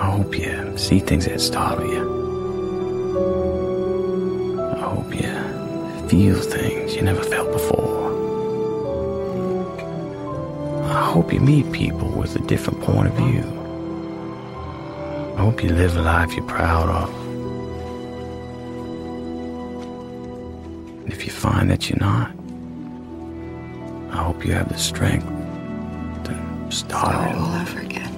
I hope you see things that startle you. I hope you feel things you never felt before. I hope you meet people with a different point of view. I hope you live a life you're proud of. And if you find that you're not, I hope you have the strength to start it all over again.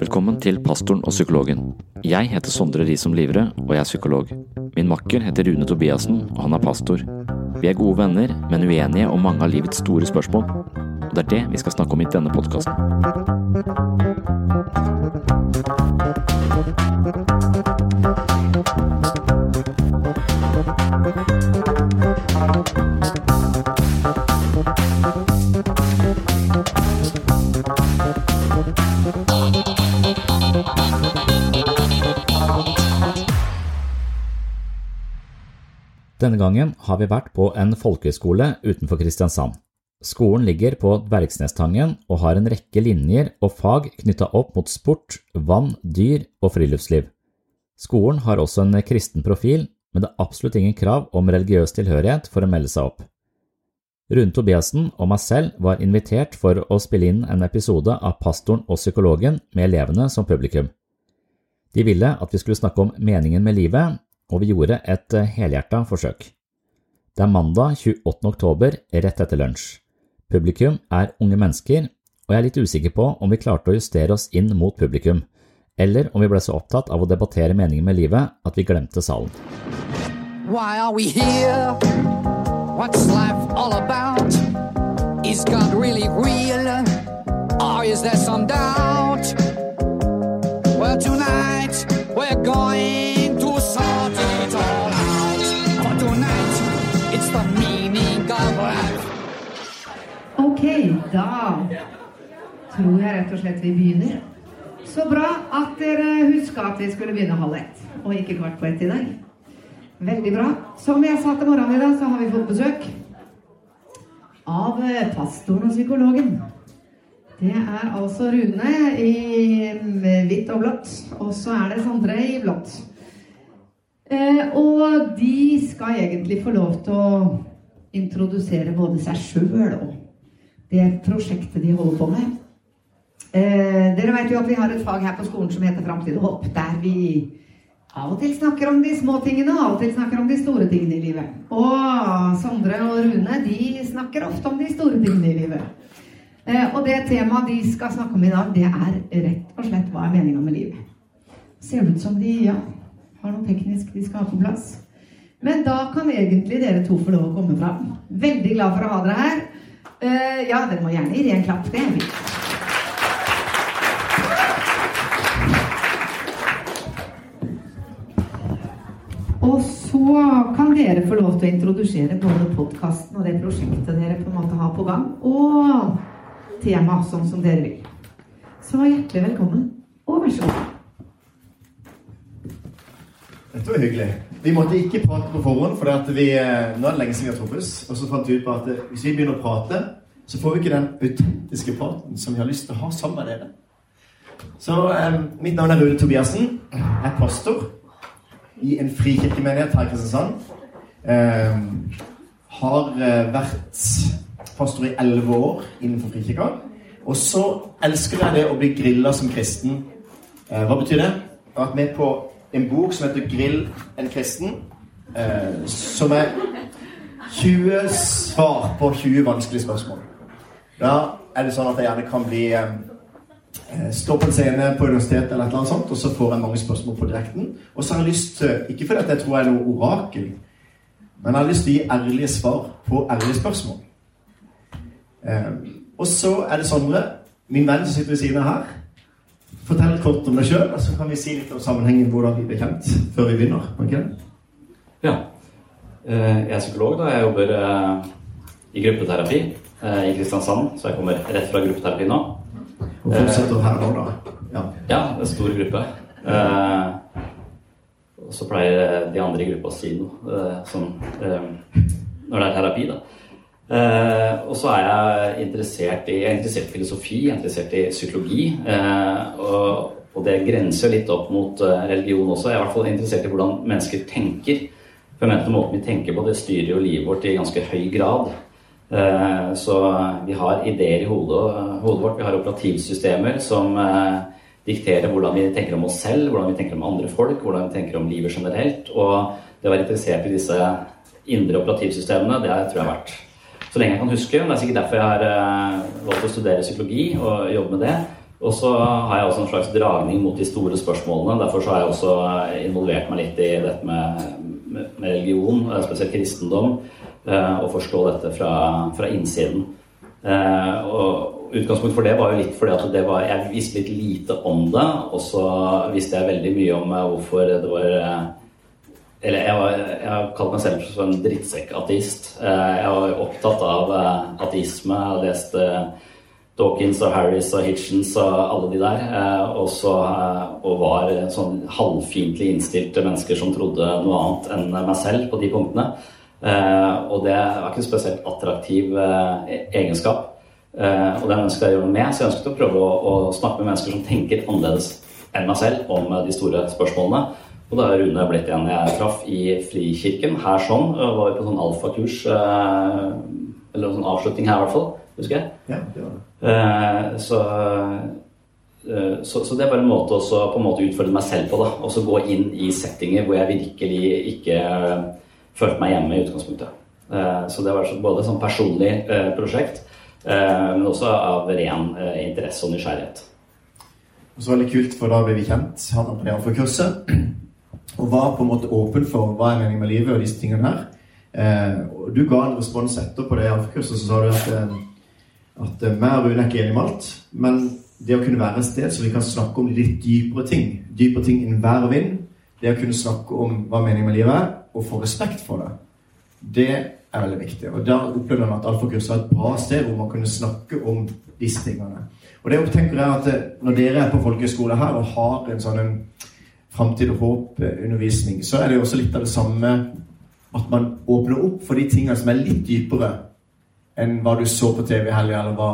Velkommen til Pastoren og psykologen. Jeg heter Sondre Risom Livre, og jeg er psykolog. Min makker heter Rune Tobiassen, og han er pastor. Vi er gode venner, men uenige om mange av livets store spørsmål. Og det er det vi skal snakke om i denne podkasten. Denne gangen har vi vært på en folkehøyskole utenfor Kristiansand. Skolen ligger på Dvergsnestangen og har en rekke linjer og fag knytta opp mot sport, vann, dyr og friluftsliv. Skolen har også en kristen profil, men det er absolutt ingen krav om religiøs tilhørighet for å melde seg opp. Rune Tobiassen og meg selv var invitert for å spille inn en episode av Pastoren og psykologen med elevene som publikum. De ville at vi skulle snakke om meningen med livet, og vi gjorde et helhjerta forsøk. Det er mandag 28. oktober, rett etter lunsj. Publikum er unge mennesker, og jeg er litt usikker på om vi klarte å justere oss inn mot publikum, eller om vi ble så opptatt av å debattere meningen med livet at vi glemte salen. Why are we here? What's life all about? Is God really real? Or is there some doubt? Well, tonight we're going Ok, da tror jeg rett og slett vi begynner. Så bra at dere huska at vi skulle begynne halv ett, og ikke kvart på ett i dag. Veldig bra. Som jeg sa til morgenen i dag, så har vi fått besøk av eh, pastoren og psykologen. Det er altså Rune i hvitt og blått, og så er det Sondre i blått. Eh, og de skal egentlig få lov til å introdusere både seg sjøl og det prosjektet de holder på med. Eh, dere vet jo at vi har et fag her på skolen som heter Framtid og håp, der vi av og til snakker om de små tingene, og av og til snakker om de store tingene i livet. Og Sondre og Rune de snakker ofte om de store tingene i livet. Eh, og det temaet de skal snakke om i dag, det er rett og slett hva er meninga med livet. Ser det ut som de ja, har noe teknisk de skal ha på plass. Men da kan egentlig dere to få lov å komme fram. Veldig glad for å ha dere her. Eh, ja, dere må gjerne gi dem en klapp. Det er fint. Og så kan dere få lov til å introdusere både podkasten og det prosjektet dere på en måte har på gang, og temaet sånn som dere vil. Så hjertelig velkommen, og vær så god. Dette var hyggelig. Vi måtte ikke prate på forhånd, for at vi, eh, nå er det lenge siden vi har truffes. Og så fant vi ut på at eh, hvis vi begynner å prate, så får vi ikke den autentiske praten som vi har lyst til å ha sammen med dere. Så eh, mitt navn er Rune Tobiassen. Jeg er pastor i en frikirkemenighet her i Kristiansand. Eh, har eh, vært pastor i elleve år innenfor frikirka. Og så elsker jeg det å bli grilla som kristen. Eh, hva betyr det? Jeg har vært med på en bok som heter 'Grill en kristen', eh, som er 20 svar på 20 vanskelige spørsmål. Da er det sånn at jeg gjerne kan bli eh, Stå på en scene på universitetet eller et eller annet sånt, og så får jeg mange spørsmål på direkten. Og så har jeg lyst til Ikke fordi jeg tror jeg er noe orakel, men jeg har lyst til å gi ærlige svar på ærlige spørsmål. Eh, og så er det Sondre, min venn som sitter ved siden av her. Fortell kort om deg sjøl, og så kan vi si litt om sammenhengen hvordan vi ble kjent, før vi begynner. Okay? Ja. Eh, Jeg er psykolog. da. Jeg jobber eh, i gruppeterapi eh, i Kristiansand, så jeg kommer rett fra gruppeterapi nå. Og fortsetter her nå, da. Ja. Ja, en stor gruppe. Og så pleier de andre i gruppa å si noe eh, når det er terapi, da. Eh, og så er jeg interessert i, jeg er interessert i filosofi, jeg er interessert i psykologi. Eh, og, og det grenser litt opp mot eh, religion også. Jeg er i hvert fall interessert i hvordan mennesker tenker. For jeg mener Måten vi tenker på, det styrer jo livet vårt i ganske høy grad. Så vi har ideer i hodet, hodet vårt. Vi har operativsystemer som dikterer hvordan vi tenker om oss selv, hvordan vi tenker om andre folk, hvordan vi tenker om livet generelt. Og det å være interessert i disse indre operativsystemene, det tror jeg er verdt så lenge jeg kan huske. Men Det er sikkert derfor jeg har valgt å studere psykologi og jobbe med det. Og så har jeg også en slags dragning mot de store spørsmålene. Derfor så har jeg også involvert meg litt i dette med, med religion, eh, spesielt kristendom, eh, og forstå dette fra, fra innsiden. Eh, og utgangspunktet for det var jo litt fordi at var, jeg visste litt lite om det, og så visste jeg veldig mye om hvorfor det var Eller jeg, var, jeg kalt meg selv for en drittsekk-ateist. Jeg var opptatt av ateisme. Jeg har lest Dawkins og Harris og Hitchens og alle de der. Eh, også, eh, og var sånn halvfiendtlig innstilte mennesker som trodde noe annet enn meg selv på de punktene. Eh, og det var ikke en spesielt attraktiv egenskap. Og det ønska jeg å gjøre noe med, så jeg ønsket å prøve å, å snakke med mennesker som tenker annerledes enn meg selv om de store spørsmålene. Og da er Rune blitt en jeg traff i Frikirken her sånn. Var på sånn alfakurs, eller en sånn avslutning her i hvert fall husker jeg. Ja, det var det. Eh, så, eh, så, så, det er bare en måte å på en måte utfordre meg selv på. da, Og så gå inn i settinger hvor jeg virkelig ikke følte meg hjemme i utgangspunktet. så det var både sånn personlig prosjekt, men også av ren interesse og nysgjerrighet. Og så var det kult, for da ble vi kjent. Han appellerte for kurset. Og var på en måte åpen for hva er meningen med livet og disse tingene her. Eh, og du ga en respons etterpå det alfakurset, så sa du at eh, at meg eh, og Rune er ikke enige om alt. Men det å kunne være et sted så vi kan snakke om litt dypere ting, dypere ting innen vær og vind, det å kunne snakke om hva meningen med livet er, og få respekt for det, det er veldig viktig. Og da opplevde han at alfakurset var et bra sted hvor man kunne snakke om disse tingene. Og det tenker jeg at eh, når dere er på folkehøyskole her og har en sånn en framtid og håp-undervisning, så er det jo også litt av det samme at man åpner opp for de tingene som er litt dypere enn hva du så på TV i helga, eller hva,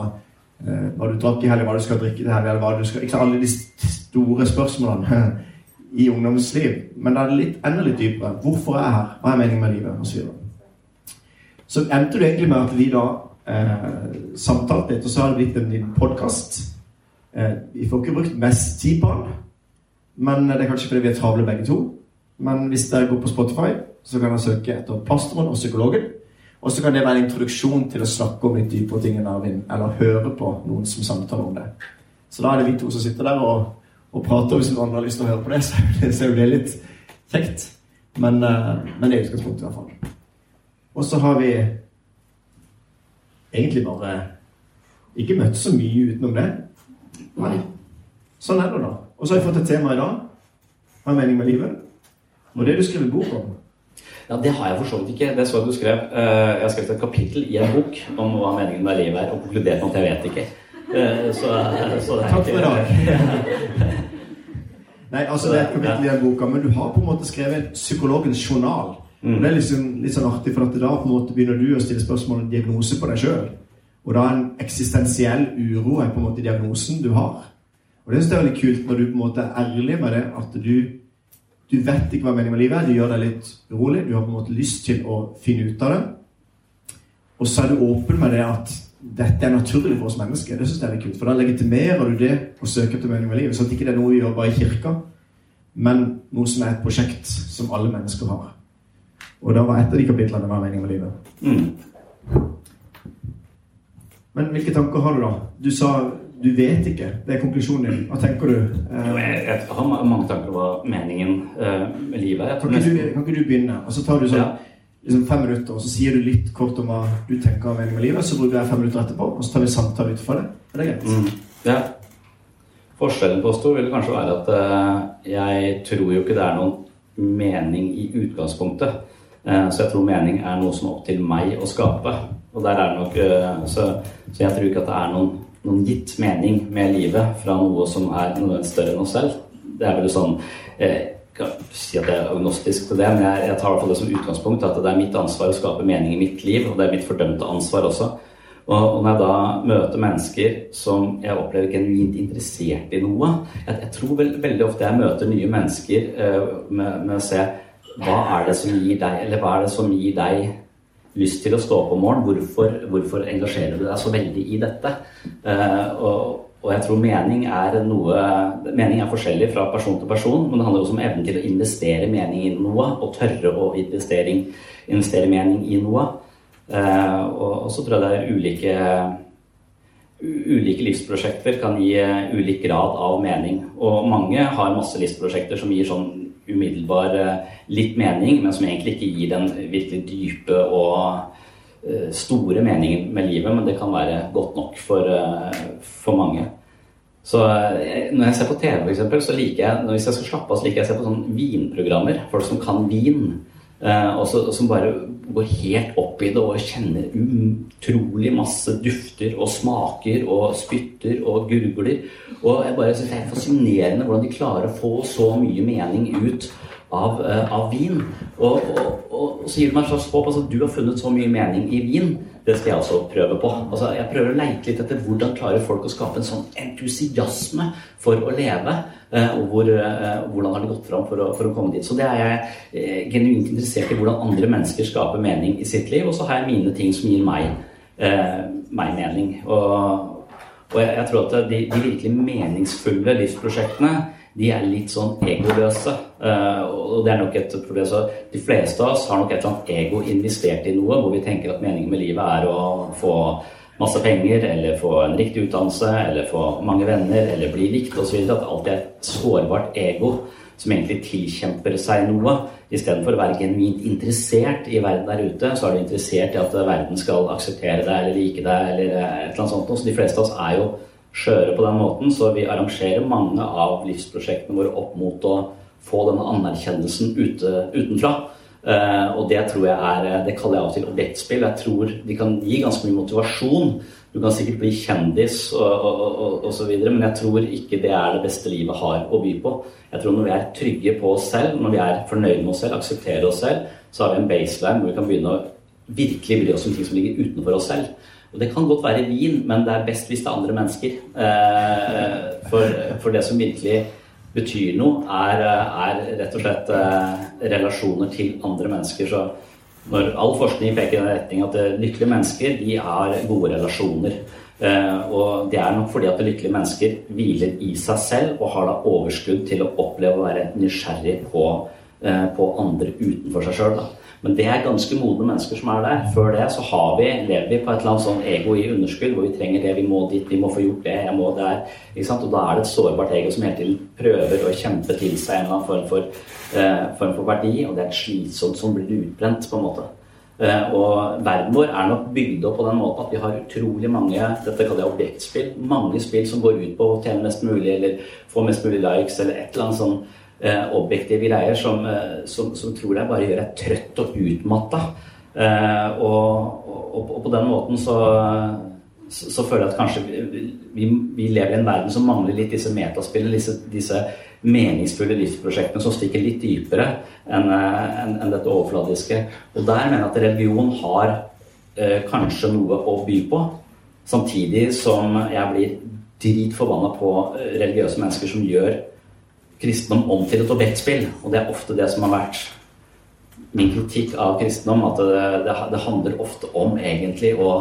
eh, hva, du drakk i helga, hva du skal drikke til helga, eller hva du skal Ikke alle de store spørsmålene i ungdomsliv. Men da er det litt, enda litt dypere. Hvorfor er jeg her? Hva er meningen med livet? Og så, så endte det egentlig med at vi da eh, samtalte litt, og så har det blitt en liten podkast. Eh, vi får ikke brukt mest tid på den, men det er kanskje fordi vi er travle begge to. Men hvis dere går på Spotify, så kan dere søke etter pastoren og psykologen. Og så kan det være en introduksjon til å snakke om litt dypere ting enn Arvin, eller høre på noen som samtaler om det. Så da er det vi to som sitter der og, og prater. Hvis noen andre har lyst til å høre på det, så er jo det litt kjekt. Men, uh, men det er utgangspunktet, i hvert fall. Og så har vi egentlig bare ikke møtt så mye utenom det. Nei. Sånn er det, da. Og så har jeg fått et tema i dag. Hva er meningen med livet? Og det er du skrevet bok om. Ja, Det har jeg for så vidt ikke. Det så jeg du skrev. Eh, jeg har skrevet et kapittel i en bok om hva meningen med livet er, og konkludert med at jeg vet ikke. Så, så, så Takk for i dag. Nei, altså Det er et kapittel i den boka, men du har på en måte skrevet psykologens journal. Mm. Og Det er liksom, litt sånn artig, for at da på en måte begynner du å stille spørsmål om diagnose på deg sjøl. Og da en eksistensiell uro er på en måte diagnosen du har. Og det synes jeg er veldig kult når du på en måte er ærlig med det, at du du vet ikke hva meningen med livet er. Du gjør deg litt urolig. Du har på en måte lyst til å finne ut av det. Og så er du åpen med det at dette er naturlig for oss mennesker. Det synes jeg er kult. For da legitimerer du det å søke etter meningen med livet. Sånn at ikke det er noe vi gjør bare i kirka, men noe som er et prosjekt som alle mennesker har. Og da var et av de kapitlene var meningen med livet. Mm. Men hvilke tanker har du, da? Du sa du vet ikke. Det er konklusjonen din. Hva tenker du? Jeg, jeg har mange tanker om hva meningen eh, med livet er. Kan ikke, du, kan ikke, du, begynne? Og så tar du sånn, ja. liksom fem minutter, og så sier du litt kort om hva du tenker om meningen med livet. Så bruker jeg fem minutter etterpå, og så tar vi samtale ut fra det. Er det greit? Mm. Ja. Forskjellen på oss to vil kanskje være at eh, jeg tror jo ikke det er noen mening i utgangspunktet. Uh, så jeg tror mening er noe som er opp til meg å skape. Og der er det nok, så, så jeg tror ikke at det er noen noen gitt mening med livet fra noe som er noe større enn oss selv. Det er vel sånn eh, Jeg kan si at jeg er agnostisk til det, men jeg, jeg tar det som utgangspunkt at det er mitt ansvar å skape mening i mitt liv, og det er mitt fordømte ansvar også. Og, når jeg da møter mennesker som jeg opplever genuint interessert i noe Jeg, jeg tror vel, veldig ofte jeg møter nye mennesker uh, med, med, å se hva er det som gir deg Eller hva er det som gir deg lyst til å stå opp om morgenen? Hvorfor, hvorfor engasjerer du deg så veldig i dette? Uh, og, og jeg tror mening er noe Mening er forskjellig fra person til person, men det handler også om evnen til å investere mening i noe, og tørre å investere mening i noe. Og, og så tror jeg det er ulike Ulike livsprosjekter kan gi ulik grad av mening. Og mange har masse livsprosjekter som gir sånn umiddelbar eh, litt mening, men som egentlig ikke gir den virkelig dype og eh, store meningen med livet, men det kan være godt nok for, for mange. Så når jeg ser på TV, for eksempel, så liker jeg hvis jeg skal slappe av, så liker jeg å se på sånne vinprogrammer. Folk som kan vin. Og som bare går helt opp i det og kjenner utrolig masse dufter og smaker og spytter og gurgler. Og jeg bare synes det er fascinerende hvordan de klarer å få så mye mening ut av, uh, av vin. Og, og, og, og, så gir det meg et slags håp. Altså, du har funnet så mye mening i vin. Det skal jeg også prøve på. Altså, jeg prøver å leite litt etter hvordan klarer folk å skape en sånn entusiasme for å leve. Uh, og hvor, uh, hvordan har det gått fram for å, for å, komme dit. Så det er jeg genuint interessert i. Hvordan andre mennesker skaper mening i sitt liv. Og så har jeg mine ting som gir meg, meg mening. Og jeg, jeg, tror at de, de virkelig meningsfulle livsprosjektene de er litt sånn egoløse. Uh, og det er nok et problem. Så de fleste av oss har nok et eller annet ego investert i noe hvor vi tenker at meningen med livet er å få masse penger, eller få en riktig utdannelse, eller få mange venner, eller bli likt osv. At alt er et sårbart ego som egentlig tilkjemper seg noe. Istedenfor å være genuint interessert i verden der ute, så er du interessert i at verden skal akseptere deg eller like deg, eller et eller annet sånt. Så de fleste av oss er jo skjøre på den måten, så vi arrangerer mange av livsprosjektene våre opp mot å få denne anerkjennelsen ute, utenfra. Uh, og det tror jeg er Det kaller jeg av og til objektspill. Jeg tror de kan gi ganske mye motivasjon. Du kan sikkert bli kjendis og, og, så videre, men jeg tror ikke det er det beste livet har å by på. Jeg tror når vi er trygge på oss selv, når vi er fornøyde med oss selv, aksepterer oss selv, så har vi en baseline hvor vi kan begynne å virkelig bry oss om ting som ligger utenfor oss selv. Og det kan godt være vin, men det er best hvis det er andre mennesker. Eh, for, for det som virkelig betyr noe, er, er rett og slett eh, relasjoner til andre mennesker. Så når all forskning peker i den retning at lykkelige mennesker de har gode relasjoner. Eh, og det er nok fordi at lykkelige mennesker hviler i seg selv og har da overskudd til å oppleve å være nysgjerrig på, på andre utenfor seg sjøl. Men det er ganske modne mennesker som er der. Før det så har vi, lever vi på et eller annet sånn ego i underskudd, hvor vi trenger det, vi må dit, vi må få gjort det, jeg må der. Ikke sant? Og da er det et sårbart ego som hele tiden prøver å kjempe til seg en eller annen form for, eh, form for verdi, og det er et slitsomt som blir utbrent, på en måte. Uh, og verden vår er nok bygd opp på den måten at vi har utrolig mange dette kaller jeg objektspill, mange spill som går ut på å tjene mest mulig eller få mest mulig likes eller et eller annet sånn objektive greier som, eh, som, som, tror jeg bare gjør deg trøtt og utmatta. Eh, og, og, og, på den måten så, så, føler jeg at kanskje vi, vi, vi, lever i en verden som mangler litt disse metaspillene, disse, disse meningsfulle livsprosjektene som stikker litt dypere enn en, en dette overfladiske. Og der mener jeg at religion har eh, kanskje noe å by på. Samtidig som jeg blir dritforbanna på eh, religiøse mennesker som gjør kristendom om til et objektspill. Og det er ofte det som har vært min kritikk av kristendom. At det, det, det handler ofte om egentlig å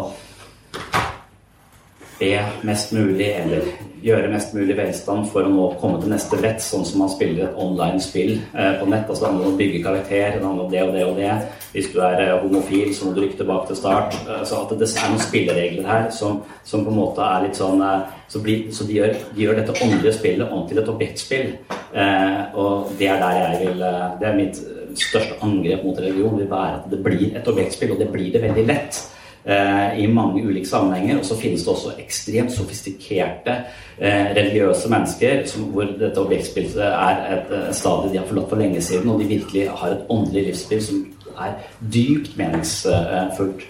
be mest mulig eller gjøre mest mulig velstand for å nå komme til neste brett, sånn som man spiller et online-spill eh, på nett. altså Det handler om å bygge karakter, det handler om det og det og det. Hvis du er eh, homofil, så må du rykke tilbake til start. Eh, så at det er noen spilleregler her som, som, på en måte er litt sånn Så, blir, så de, gjør, de, gjør, dette åndelige spillet om til et objektspill. Og det er der jeg vil Det er mitt største angrep mot religion. vil være at det blir et objektspill, og det blir det veldig lett. Eh, i mange ulike sammenhenger. Og så finnes det også ekstremt sofistikerte eh, religiøse mennesker som, hvor dette objektspillet er et, et stadie de har forlatt for lenge siden, og de virkelig har et åndelig livsspill som er dypt meningsfullt.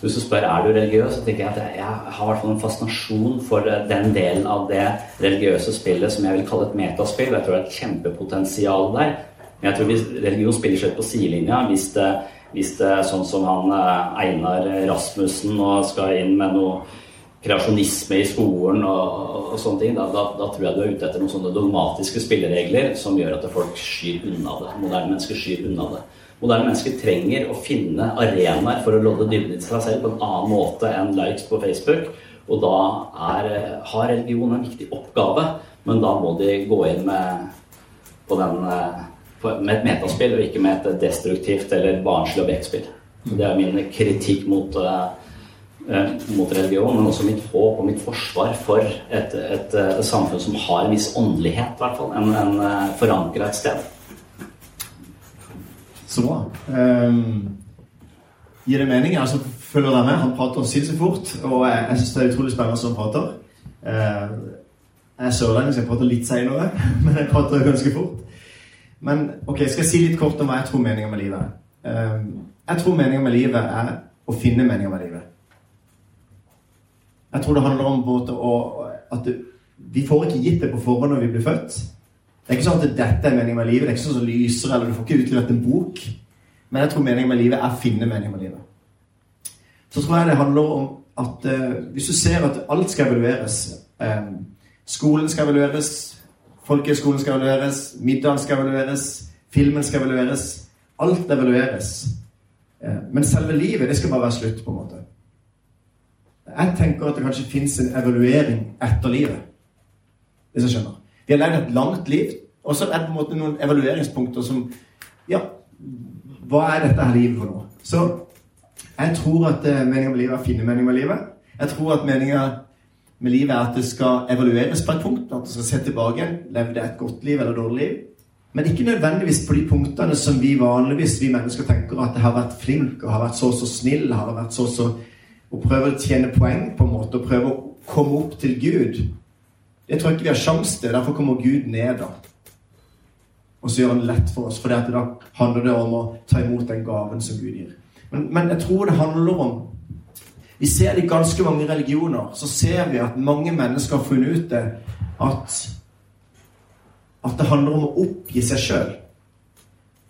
Hvis du spør er du religiøs, så tenker jeg at jeg har hvert fall en fascinasjon for eh, den delen av det religiøse spillet som jeg vil kalle et metaspill. Jeg tror det er et kjempepotensial der. Men jeg tror hvis religion spiller seg på sidelinja hvis det hvis det er sånn som han eh, Einar Rasmussen og skal inn med noe kreasjonisme i skolen og, og sånne ting, da, da, da, tror jeg du er ute etter noen sånne dogmatiske spilleregler som gjør at folk skyr unna det. Moderne mennesker skyr unna det. Moderne mennesker trenger å finne arenaer for å lodde dybden i seg selv på en annen måte enn likes på Facebook. Og da er, har religion en viktig oppgave, men da må de gå inn med, den, eh, med et metaspill og ikke med et destruktivt eller barnslig objektspill. Det er min kritikk mot uh, Eh, mot religion, men også mitt håp og mitt forsvar for et, et, et, et samfunn som har en viss åndelighet, i hvert fall. En, en eh, forankra et sted. Så bra. Um, gir det mening? Altså, følger deg med? Han prater sinnssykt fort, og jeg, jeg syns det er utrolig spennende som han prater. Uh, jeg er sørlending, så jeg prater litt seinere, men jeg prater ganske fort. Men ok, skal jeg si litt kort om hva jeg tror meninga med livet er. Um, jeg tror meninga med livet er å finne meninga med livet. Jeg tror det handler om å, at vi får ikke gitt det på forhånd når vi blir født. Det er ikke sånn at dette er meningen med livet. Det er ikke sånn som lyser, eller du får ikke utlevert en bok. Men jeg tror meningen med livet er å finne meningen med livet. Så tror jeg det handler om at uh, hvis du ser at alt skal evalueres um, Skolen skal evalueres, folkehøyskolen skal evalueres, middagen skal evalueres, filmen skal evalueres. Alt evalueres. Uh, men selve livet, det skal bare være slutt, på en måte. Jeg tenker at det kanskje fins en evaluering etter livet. Hvis jeg skjønner. Vi har levd et langt liv, og så er det på en måte noen evalueringspunkter som Ja, hva er dette her livet for noe? Så jeg tror at meningen meninga med livet er å finne meninga med livet. Jeg tror at meninga med livet er at det skal evalueres på et punkt. At det skal se tilbake. Levde et godt liv eller dårlig liv? Men ikke nødvendigvis på de punktene som vi vanligvis vi mennesker tenker at det har vært flink og har vært så og så snill, har vært så og så og prøve å tjene poeng på en måte, og prøve å komme opp til Gud. Det tror jeg ikke vi har sjanse til. Derfor kommer Gud ned da. Og så gjør han det lett for oss, for da handler det om å ta imot den gaven som Gud gir. Men, men jeg tror det handler om Vi ser det i ganske mange religioner. Så ser vi at mange mennesker har funnet ut det at at det handler om å oppgi seg sjøl.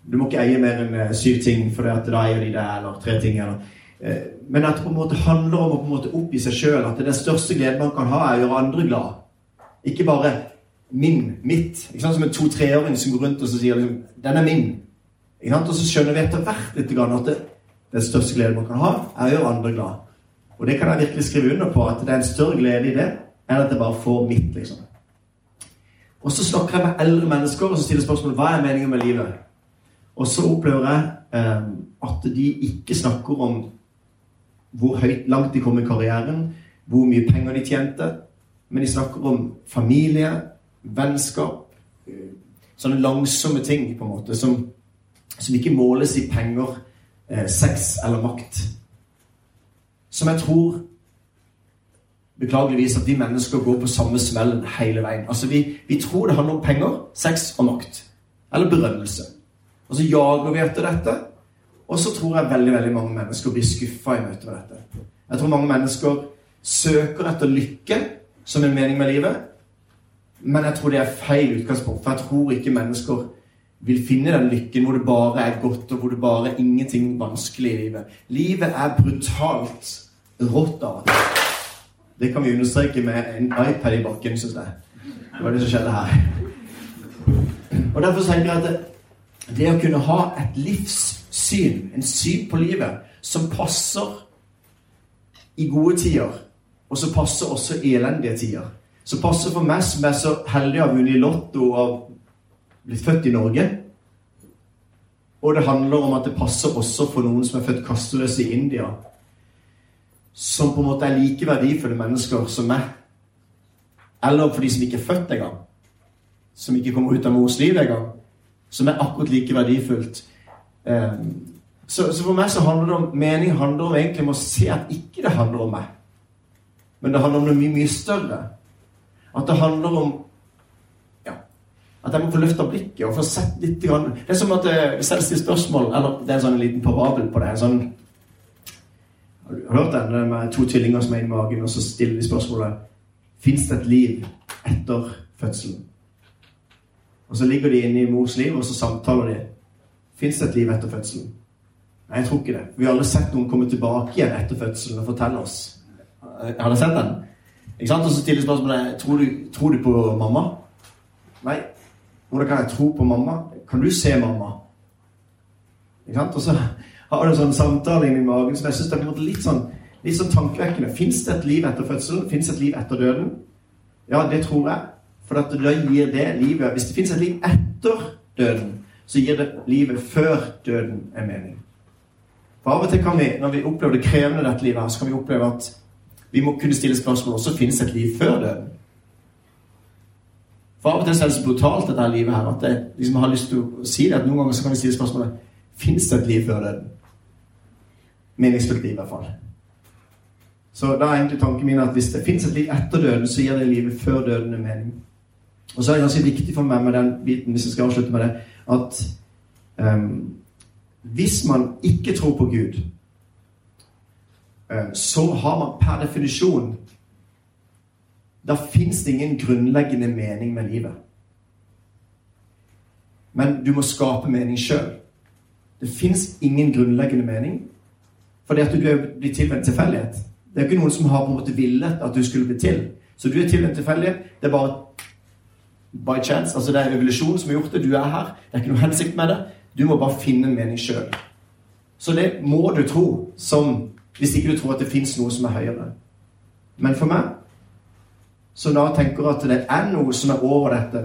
Du må ikke eie mer enn eh, syv ting, for da eier de det, eller tre ting. eller Eh, men at det på en måte handler om å på en måte oppgi seg sjøl. At det den største gleden man kan ha, er å gjøre andre glad. Ikke bare min, mitt. Ikke sant? Som en to-treåring som går rundt og sier liksom, 'Den er min'. Ikke sant? Og så skjønner vi etter hvert litt at det, den største gleden man kan ha, er å gjøre andre glad. Og det kan jeg virkelig skrive under på, at det er en større glede i det enn at jeg bare får mitt. liksom. Og så snakker jeg med eldre mennesker og så stiller spørsmålet hva er meningen med livet. Og så opplever jeg eh, at de ikke snakker om hvor høyt langt de kom i karrieren, hvor mye penger de tjente. Men de snakker om familie, vennskap eh, Sånne langsomme ting på en måte som, som ikke måles i penger, eh, sex eller makt. Som jeg tror beklageligvis at vi mennesker går på samme smellen hele veien. Altså vi, vi tror det handler om penger, sex og makt. Eller berømmelse. Og så jager vi etter dette. Og så tror jeg veldig veldig mange mennesker blir skuffa i møte med dette. Jeg tror mange mennesker søker etter lykke som en mening med livet. Men jeg tror det er feil utgangspunkt. For jeg tror ikke mennesker vil finne den lykken hvor det bare er godt, og hvor det bare er ingenting vanskelig i livet. Livet er brutalt rått av og til. Det kan vi understreke med en iPad i bakken, syns jeg. Det var det som skjedde her. Og Derfor tenker jeg at det, å kunne ha et livssyn, en syn på livet, som passer i gode tider, og som passer også i elendige tider. Som passer for meg som er så heldig å ha vunnet i Lotto og blitt født i Norge. Og det handler om at det passer også for noen som er født kasteløse i India. Som på en måte er like verdifulle mennesker som meg. Eller for de som ikke er født engang. Som ikke kommer ut av mors liv engang. Som er akkurat like verdifullt. Ehm, så, så, for meg så handler det om mening handler om egentlig om å se at ikke det handler om meg. Men det handler om noe mye, mye større. At det handler om At jeg må få løfta blikket og få sett litt grann. Det er som at eh, hvis jeg stiller spørsmål Eller det er en sånn liten parabel på det. En sånn, har du hørt den med to tvillinger som er i magen, og så stiller de spørsmålet Fins det et liv etter fødselen? Og så ligger de inne i mors liv, og så samtaler de. Fins det et liv etter fødselen? Nei, jeg tror ikke det. Vi har aldri sett noen komme tilbake igjen etter fødselen og fortelle oss. Har dere sett den? Ikke sant? Og så stiller spørsmålet tror du, tror du på mamma. Nei. Hvordan kan jeg tro på mamma? Kan du se mamma? Ikke sant? Og så har du en sånn samtale inni magen som jeg syns er litt sånn, litt sånn tankevekkende. Fins det et liv etter fødselen? Fins det et liv etter døden? Ja, det tror jeg. For at da gir det livet Hvis det fins et liv etter døden, så gir det livet før døden en mening. For av og til kan vi, når vi opplever det krevende dette livet, her, så kan vi oppleve at vi må kunne stille spørsmål også finnes et liv før døden. For av og til er det så brutalt, dette livet her, at jeg liksom har lyst til å si det. at Noen ganger så kan vi stille spørsmålet Fins det et liv før døden? Meningsfullt liv, i hvert fall. Så da er egentlig tanken min at hvis det fins et liv etter døden, så gir det livet før døden en mening. Og så er det ganske viktig for meg med den biten, hvis jeg skal avslutte med det, at um, hvis man ikke tror på Gud, uh, så har man per definisjon Da fins det ingen grunnleggende mening med livet. Men du må skape mening sjøl. Det fins ingen grunnleggende mening. Fordi at du er blitt til ved en tilfeldighet. Det er ikke noen som har på en måte villet at du skulle bli til. Så du er til ved en tilfeldighet. Det er bare by chance. Altså Det er evolusjon som har gjort det. Du er her. Det er ikke noe hensikt med det. Du må bare finne en mening sjøl. Så det må du tro, som, hvis ikke du tror at det fins noe som er høyere. Men for meg, som da tenker at det er noe som er over dette,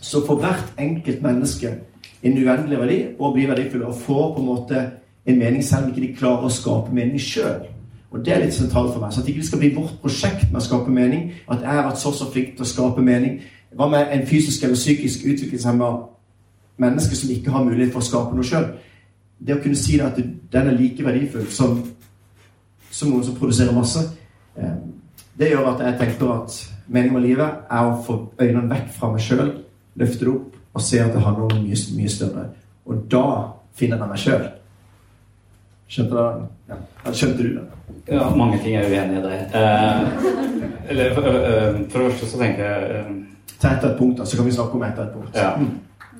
så får hvert enkelt menneske en uendelig verdi og blir verdifulle og får på en måte en mening selv om ikke de klarer å skape mening sjøl. Og Det er litt sentralt for meg. Så at det ikke skal bli vårt prosjekt med å skape mening. At jeg har vært så så flink til å skape mening. Hva med en fysisk eller psykisk utviklingshemma menneske som ikke har mulighet for å skape noe sjøl? Det å kunne si at den er like verdifull som, som noen som produserer masse, eh, det gjør at jeg tenker at meningen med livet er å få øynene vekk fra meg sjøl, løfte det opp og se at det handler om mye, mye større. Og da finner jeg meg sjøl. Skjønte, ja. Skjønte du det? Ja, mange ting er uenig i der. Eh, eller, for det første så tenker jeg Ta etter et punkt, da, så kan vi snakke om etter et punkt. Ja. Mm.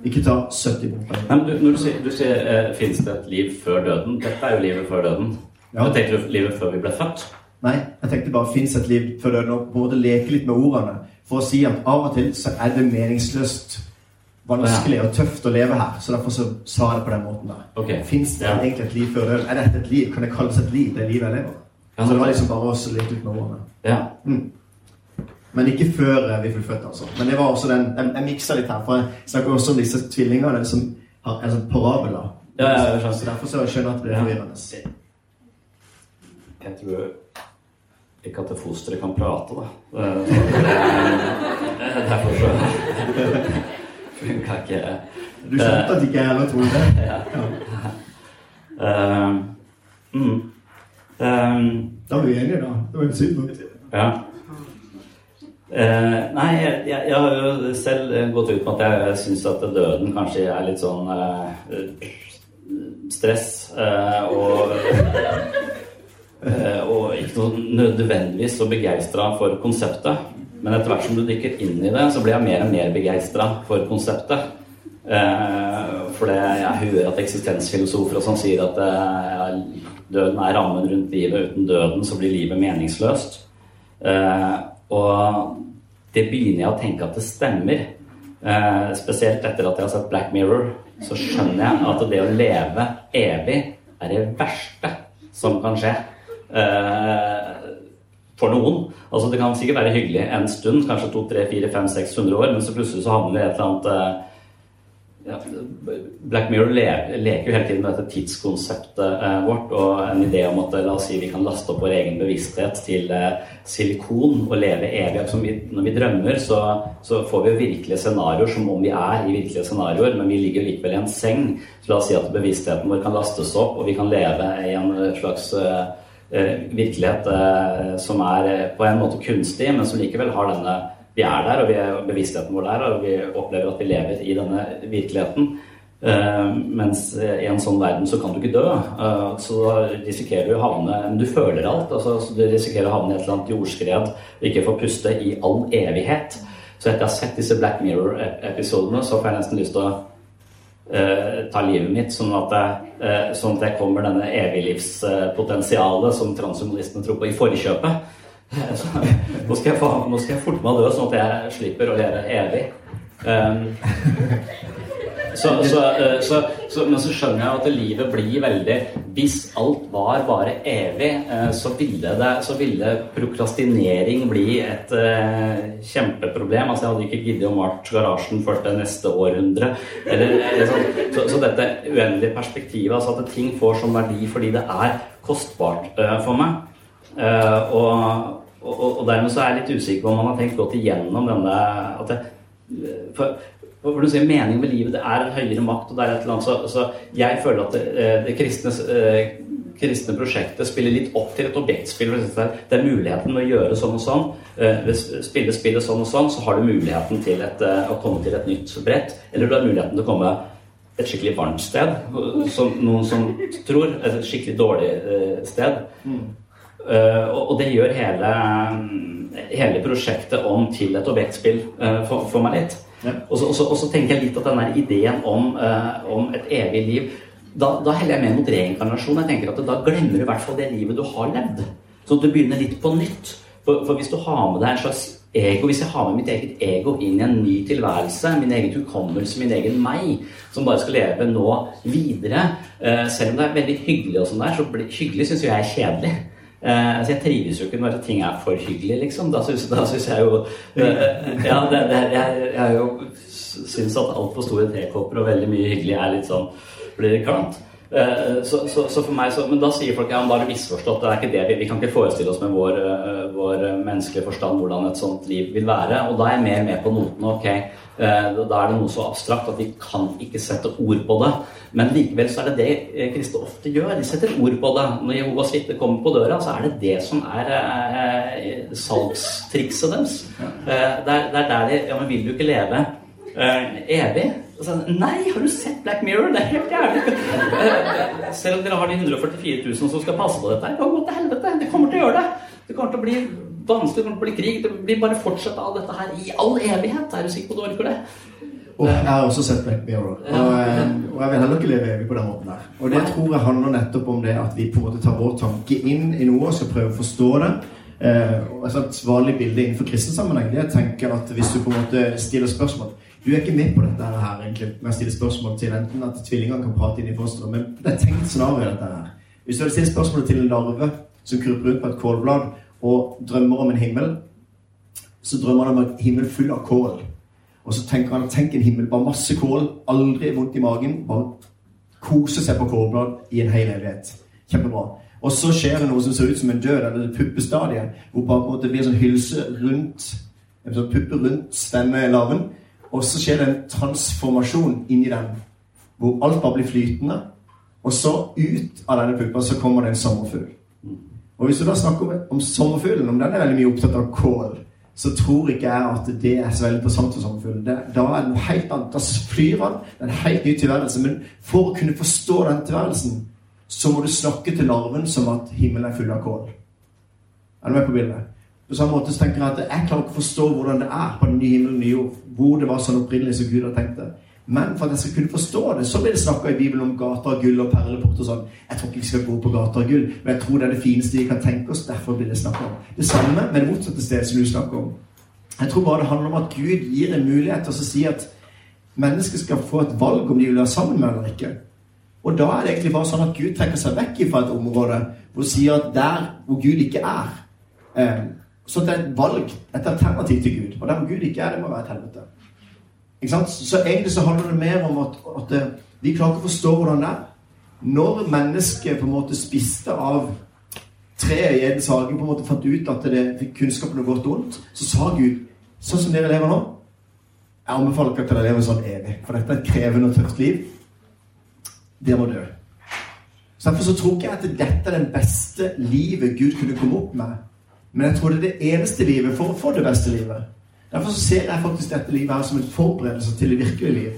Ikke ta 70 punkter. Men du, når du sier, du sier eh, finnes det et liv før døden? Dette er jo livet før døden. Ja. Ja. Tenker du livet før vi ble født? Nei, jeg tenkte bare fins et liv før døden, og både leke litt med ordene. For å si at av og til så er det meningsløst, vanskelig og tøft å leve her. Så derfor så sa jeg det på den måten der. Okay. Fins det Ja. egentlig et liv før døden? Er dette et liv? Kan det kalles et liv? Det livet jeg lever? Ja. Så det var liksom bare å leke litt med ordene. Ja. Mm. Men ikke før eh, vi ble født, altså. Men det var også den Jeg, jeg miksa litt her, for jeg snakker også om disse tvillingene som har en sånn parabola. Ja, ja. Så derfor så skjønner jeg at det er forvirrende. Jeg tror ikke at fosteret kan prate, da. Eh, så Derfor så funka ikke Du skjønte at ikke jeg heller trodde det? Ja. Ja. Eh, mm. um, Da var vi enige, da. Det var jo synd. Ja. Uh, nei, jeg, jeg, jeg har jo selv gått ut med at jeg syns at døden kanskje er litt sånn uh, stress. og og ikke nødvendigvis så begeistra for konseptet. Men etter hvert som du dykker inn i det, så blir jeg mer og mer begeistra for konseptet. Eh, for jeg hører at eksistensfilosofer og sånn sier at eh, døden er rammen rundt livet. Uten døden så blir livet meningsløst. Eh, og det begynner jeg å tenke at det stemmer. Eh, spesielt etter at jeg har sett Black Mirror, så skjønner jeg at det å leve evig er det verste som kan skje. Eh, for noen. Altså Det kan sikkert være hyggelig en stund, kanskje to, tre, fire, fem, seks hundre år, men så plutselig så havner vi i et eller annet eh, ja, Black Mirror le leker jo hele tiden med dette tidskonseptet eh, vårt og en idé om at la oss si vi kan laste opp vår egen bevissthet til silikon og leve evig. Som når vi drømmer, så, så får vi jo virkelige scenarioer som om vi er i virkelige scenarioer, men vi ligger likevel i en seng. Så la oss si at bevisstheten vår kan lastes opp, og vi kan leve i en slags eh, virkelighet eh, som er eh, på en måte kunstig, men som likevel har denne Vi er der, og vi er bevisstheten vår der, og vi opplever at vi lever i denne virkeligheten. Eh, mens i en sånn verden så kan du ikke dø. Eh, så risikerer du å havne Men du føler alt. Altså, så du risikerer å havne i et eller annet jordskred og ikke få puste i all evighet. Så etter å ha sett disse Black Mirror-episodene, så får jeg nesten lyst til å eh, ta livet mitt. Sånn at jeg uh, sånn at jeg kommer denne eviglivspotensialet som transhumanistene tror på, i forkjøpet. Så, nå, skal jeg nå skal jeg forte meg å dø, sånn at jeg slipper å leve evig. Um, så, så, eh, så, men så skjønner jeg at livet blir veldig Hvis alt var bare evig, eh, så ville, det, så ville prokrastinering bli et uh, kjempeproblem. Altså, jeg hadde ikke giddet å malt garasjen før det neste århundre. Eller, eller sånn. så, så, dette uendelige perspektivet, altså at ting får sånn verdi fordi det er kostbart uh, for meg. Uh, og, og, og, dermed så er jeg litt usikker på om man har tenkt godt igjennom denne at det, for, for du sier meningen med livet, det er en høyere makt, og det er et eller annet, så, så jeg føler at det, eh, det kristne, eh, kristne, prosjektet spiller litt opp til et objektspill. Det er muligheten å gjøre sånn og sånn. Eh, spille spillet sånn og sånn, så har du muligheten til et, å komme til et nytt brett. Eller du har muligheten til å komme et skikkelig varmt sted, som noen som tror. Et skikkelig dårlig sted. Mm. Og det gjør hele, hele prosjektet om til et objektspill for, for meg litt. Og, så, og, så, og, så, tenker jeg litt at den ideen om, uh, om, et evig liv da, da, heller jeg med mot reinkarnasjon. Jeg tenker at Da glemmer du i hvert fall det livet du har levd. Sånn at du begynner litt på nytt. For, for hvis du har med deg en slags ego, hvis jeg har med mitt eget ego inn i en ny tilværelse, min egen hukommelse, min egen meg, som bare skal leve nå videre Selv om det er veldig hyggelig, og sånn der, så blir, hyggelig syns jeg er kjedelig. Uh, altså jeg trives jo ikke når ting er for hyggelig, liksom. Da syns jeg jo uh, Ja, det, det, jeg, jeg jo syns at altfor store tekopper og veldig mye hyggelig er litt sånn blir klamt. Uh, så, så, så, for meg så, Men da sier folk ja, han bare misforstått. Det er ikke det, vi, vi kan ikke forestille oss med vår, vår menneskelige forstand hvordan et sånt liv vil være. Og da er jeg mer med på notene. ok, Da er det noe så abstrakt at vi kan ikke sette ord på det. Men likevel så er det det eh, kristne ofte gjør. De setter ord på det. Når Jehovas vitne kommer på døra, så er det det som er eh, salgstrikset deres. Eh, det, er, det er der de Ja, men vil du ikke leve eh, evig? Så, Nei, har du sett Black Mirror? Det er helt jævlig. Eh, selv om dere har de 144 000 som skal passe på dette, det kan gå til helvete. Det kommer til å gjøre det. Det kommer til å bli vanskelig, det kommer til å bli krig. Det blir bare fortsette av dette her i all evighet. Er du sikker på at du orker det? Og jeg har også sett Black Mirror. Og, eh, og jeg vil heller ikke leve evig på den måten der. Og det tror jeg handler nettopp om det at vi på en måte tar vår tanke inn i noe og skal prøve å forstå det. Eh, altså Et vanlig bilde innenfor kristen sammenheng det er at hvis du på en måte stiller spørsmål Du er ikke med på dette her egentlig med å stille spørsmål til enten at tvillingene kan prate inn i fosteret, men det er tenkt scenario dette her. Hvis du hadde stilt spørsmålet til en larve som kryper rundt på et kålblad og drømmer om en himmel, så drømmer han om en himmel full av kål. Og så tenker han tenk en himmel, bare masse kål, aldri vondt i magen. Bare kose seg på kålblad i en hel evighet. Kjempebra. Og så skjer det noe som ser ut som en død, eller et puppestadie, hvor på en måte blir en sånn hylse rundt en sånn puppe rundt stemmelarven larven. Og så skjer det en transformasjon inni den, hvor alt bare blir flytende. Og så ut av denne puppa så kommer det en sommerfugl. Og hvis du da snakker om, om sommerfuglen, om den er veldig mye opptatt av kål så tror ikke jeg at det er så veldig interessant for samfunnet. Da er det helt annet. Da flyr han. Det er en helt ny tilværelse. Men for å kunne forstå den tilværelsen, så må du snakke til larven som at himmelen er full av kål. Er du med på bildet? På samme måte så tenker jeg at jeg klarer ikke å forstå hvordan det er på den nye himmelen nye jord. Hvor det var sånn opprinnelig som Gud har tenkt det. Men for at jeg skal kunne forstå det, så blir det snakka i Bibelen om gater av gull og perleport og sånn. Jeg tror ikke vi skal gå på gater av gull, men jeg tror det er det fineste vi kan tenke oss. Derfor blir det snakka om. Det samme med det motsatte stedet som du snakker om. Jeg tror bare det handler om at Gud gir en mulighet til å si at mennesket skal få et valg om de vil være sammen med eller ikke. Og da er det egentlig bare sånn at Gud trekker seg vekk fra et område hvor sier at der hvor Gud ikke er eh, Så det er et valg, et alternativ til Gud. Og der Gud ikke er, det må være et helvete. Så egentlig så handler det mer om at, at eh, vi klarer ikke å forstå hvordan det er. Når mennesket på en måte spiste av treet i Edens hage, på en måte fant ut at det fikk kunnskapen om godt og ondt, så sa Gud sånn som dere lever nå Jeg anbefaler ikke at dere lever sånn evig, for dette er et krevende og tøft liv. Dere må dø. Så Derfor så tror ikke jeg at dette er det beste livet Gud kunne komme opp med. Men jeg tror det er det eneste livet for å få det beste livet. Derfor ser jeg faktisk dette livet her som en forberedelse til det virkelige liv.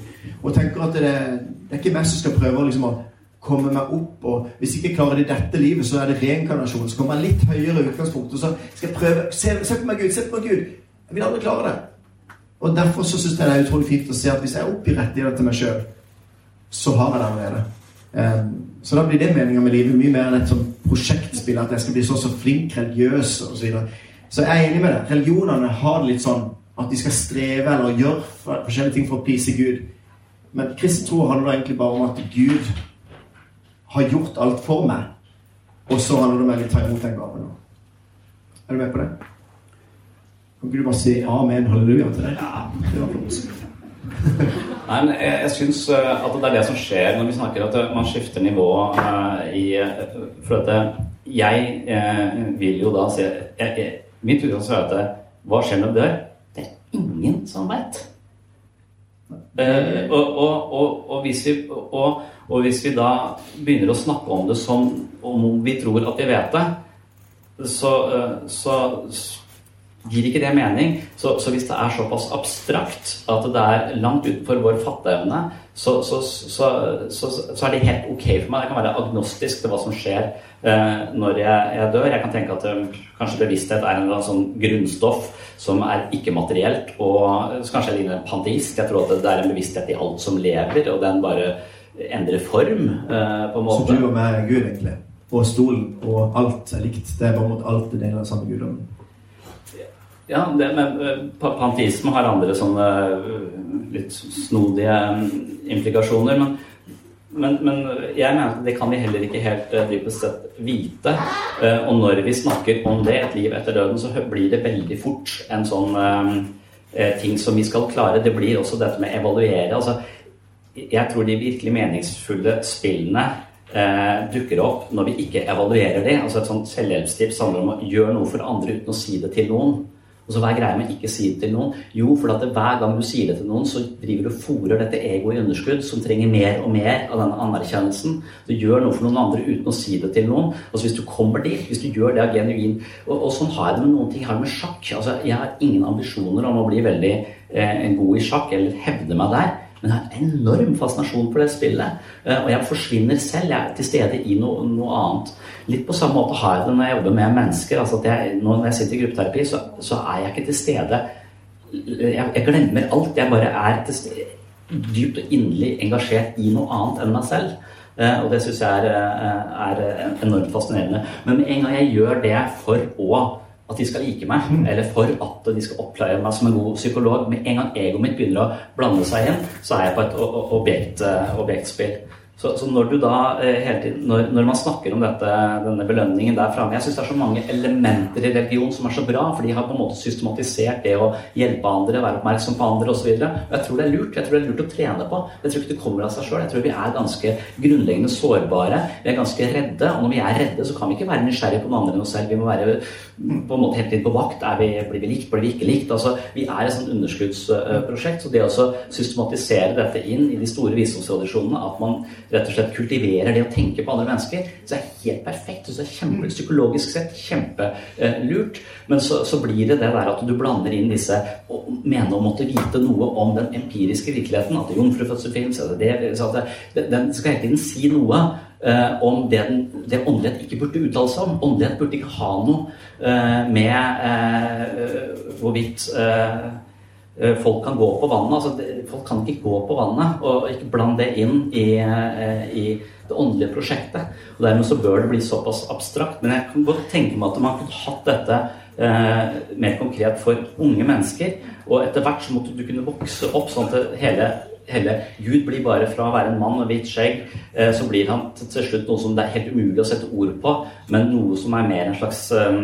Og tenker at det, det er ikke meg som skal prøve liksom, å komme meg opp. og Hvis jeg ikke klarer det i dette livet, så er det reinkarnasjon. Så kommer jeg litt høyere utgangspunkt. Og så skal jeg prøve Se, se på meg, Gud! Se på meg, Gud! Jeg vil aldri klare det. Og Derfor så syns jeg det er utrolig fint å se at hvis jeg er oppgir rettigheter til meg sjøl, så har jeg det allerede. Um, Så da blir det meninga med livet mye mer enn et sånt prosjektspill. At jeg skal bli så så flink religiøs osv. Så, så jeg er enig med deg. Religionene har det litt sånn at de skal streve eller gjøre forskjellige ting for å please Gud. Men kristen tro handler egentlig bare om at Gud har gjort alt for meg. Og så handler det om å ta imot den gaven. Er du med på det? Kan ikke du bare si amen, halleluja til det? Ja, det var flott. Nei, men jeg, jeg syns at det er det som skjer når vi snakker at man skifter nivå uh, i For at jeg vil jo da si Mitt utgangspunkt er at hva skjer når du dør? Det er ingen som veit. Og, og, og, og, hvis vi, og, hvis vi da begynner å snakke om det som om vi tror at vi vet det, så, så gir ikke det mening. Så, så, hvis det er såpass abstrakt at det er langt utenfor vår fatteevne, så, så, så, er det helt ok for meg. Jeg kan være agnostisk til hva som skjer eh, når jeg, jeg, dør. Jeg kan tenke at um, kanskje bevissthet er en eller annen sånn grunnstoff som er ikke-materielt, og så kanskje jeg ligner en panteist. Jeg tror at det er en bevissthet i alt som lever, og den bare endrer form. Eh, på en måte. Så du og meg er Gud, egentlig? Og stolen og alt er likt? Det er bare mot alt det deler den samme guddommen? Ja, det, men eh, panteisme har andre sånne eh, litt snodige mm, implikasjoner. Men, men, men, jeg mener det kan vi heller ikke helt eh, dypest sett vite. Og når vi snakker om det, et liv etter døden, så blir det veldig fort en sånn ting som vi skal klare. Det blir også dette med evaluere. Altså, jeg tror de virkelig meningsfulle spillene eh, dukker opp når vi ikke evaluerer det. Altså Et sånt selvhjelpstips handler om å gjøre noe for andre uten å si det til noen. Og så Hva er greia med ikke si det til noen? Jo, for at hver gang du sier det til noen, så driver du fòrer dette egoet i underskudd, som trenger mer og mer av denne anerkjennelsen. Du gjør noe for noen andre uten å si det til noen. Altså Hvis du kommer dit, hvis du gjør det av genuin og, og, sånn har jeg det med noen ting. Jeg har det med sjakk. Altså, Jeg har ingen ambisjoner om å bli veldig eh, god i sjakk eller hevde meg der. Men jeg har enorm fascinasjon for det spillet. Eh, og jeg forsvinner selv. Jeg er til stede i no, noe annet. Litt på samme måte har jeg det når jeg jobber med mennesker. altså at jeg, Når jeg sitter i gruppeterapi, så, så er jeg ikke til stede jeg, jeg, glemmer alt. Jeg bare er til stede, dypt og inderlig engasjert i noe annet enn meg selv. Eh, og det syns jeg er, er, enormt fascinerende. Men med en gang jeg gjør det for å at de skal like meg, mm. eller for at de skal oppleie meg som en god psykolog. Med en gang egoet mitt begynner å blande seg inn, så er jeg på et objekt, eh, objektspill. Så, så, når du da eh, hele tiden, når, når, man snakker om dette, denne belønningen der framme Jeg syns det er så mange elementer i religion som er så bra, for de har på en måte systematisert det å hjelpe andre, være oppmerksom på andre osv. Jeg tror det er lurt. Jeg tror det er lurt å trene på. Jeg tror ikke det kommer av seg sjøl. Jeg tror vi er ganske grunnleggende sårbare. Vi er ganske redde. Og når vi er redde, så kan vi ikke være nysgjerrige på noen andre enn oss selv. Vi må være på en måte helt tiden på vakt. Vi, blir vi likt, blir vi ikke likt? Altså, vi er et sånt underskuddsprosjekt. Så det å systematisere dette inn i de store visdomstradisjonene, at man rett og slett kultiverer det å tenke på andre mennesker, så er det helt perfekt. Så det er kjempe, psykologisk sett kjempelurt. Men så, så, blir det det der at du blander inn disse og mener å måtte vite noe om den empiriske virkeligheten. At jomfrufødsel fins, den skal hele tiden si noe. Uh, om det, den, det åndelighet ikke burde uttale seg om. Åndelighet burde ikke ha noe uh, med uh, hvorvidt folk kan gå på vannet. altså Folk kan ikke gå på vannet og ikke blande det inn i, eh, i det åndelige prosjektet. og Dermed så bør det bli såpass abstrakt. Men jeg kan godt tenke meg at man kunne hatt dette eh, mer konkret for unge mennesker. Og etter hvert så måtte du kunne vokse opp sånn at hele, hele Gud blir bare fra å være en mann med hvitt skjegg, eh, så blir han til, slutt noe som det er helt umulig å sette ord på, men noe som er mer en slags eh,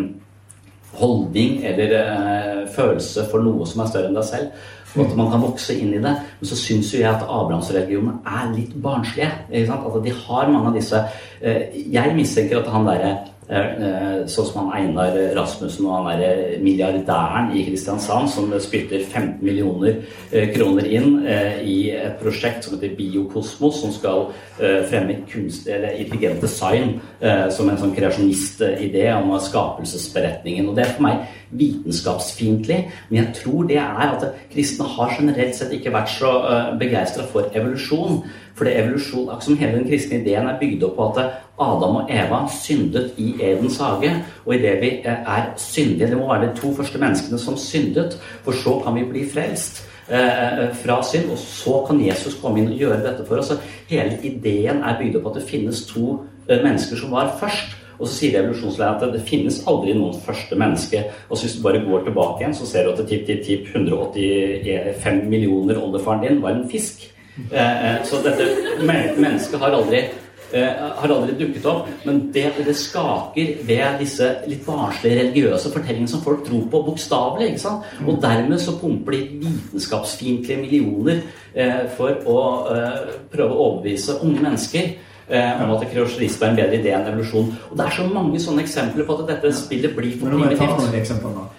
holdning eller eh, følelse for noe som er større enn deg selv. For at man kan vokse inn i det. Men så syns jo jeg at Abrahamsreligionen er litt barnslige. Ikke sant? Altså, de har mange av disse eh, Jeg mistenker at han derre sånn som han Einar Rasmussen og han derre milliardæren i Kristiansand som spytter 15 millioner eh, kroner inn eh, i et prosjekt som heter Biokosmos, som skal fremme kunst, eller intelligent design som en sånn kreasjonistidé om skapelsesberetningen. Og det er for meg vitenskapsfiendtlig, men jeg tror det er at kristne har generelt sett ikke vært så begeistra for evolusjon. For det evolusjon, akkurat som hele den kristne ideen er bygd opp på at Adam og Eva syndet i Edens hage. Og idet vi eh, er syndige Det må være de to første menneskene som syndet, for så kan vi bli frelst. Eh, fra synd, og så kan Jesus komme inn og gjøre dette for oss. Så hele ideen er bygd opp at det finnes to eh, mennesker som var først. Og så sier evolusjonslæreren at det finnes aldri noen første menneske. Og så hvis du bare går tilbake igjen, så ser du at tipp, tipp, tipp 185 millioner oldefaren din var en fisk. Eh, så dette mennesket har aldri har aldri dukket opp. Men det, det skaker ved disse litt barnslige religiøse fortellingene som folk tror på bokstavelig. ikke sant? Og dermed så pumper de vitenskapsfiendtlige millioner eh, for å eh, prøve å overbevise unge mennesker eh, om at kreosjonisme er en bedre idé enn evolusjon. Og det er så mange sånne eksempler på at dette spillet blir for primitivt.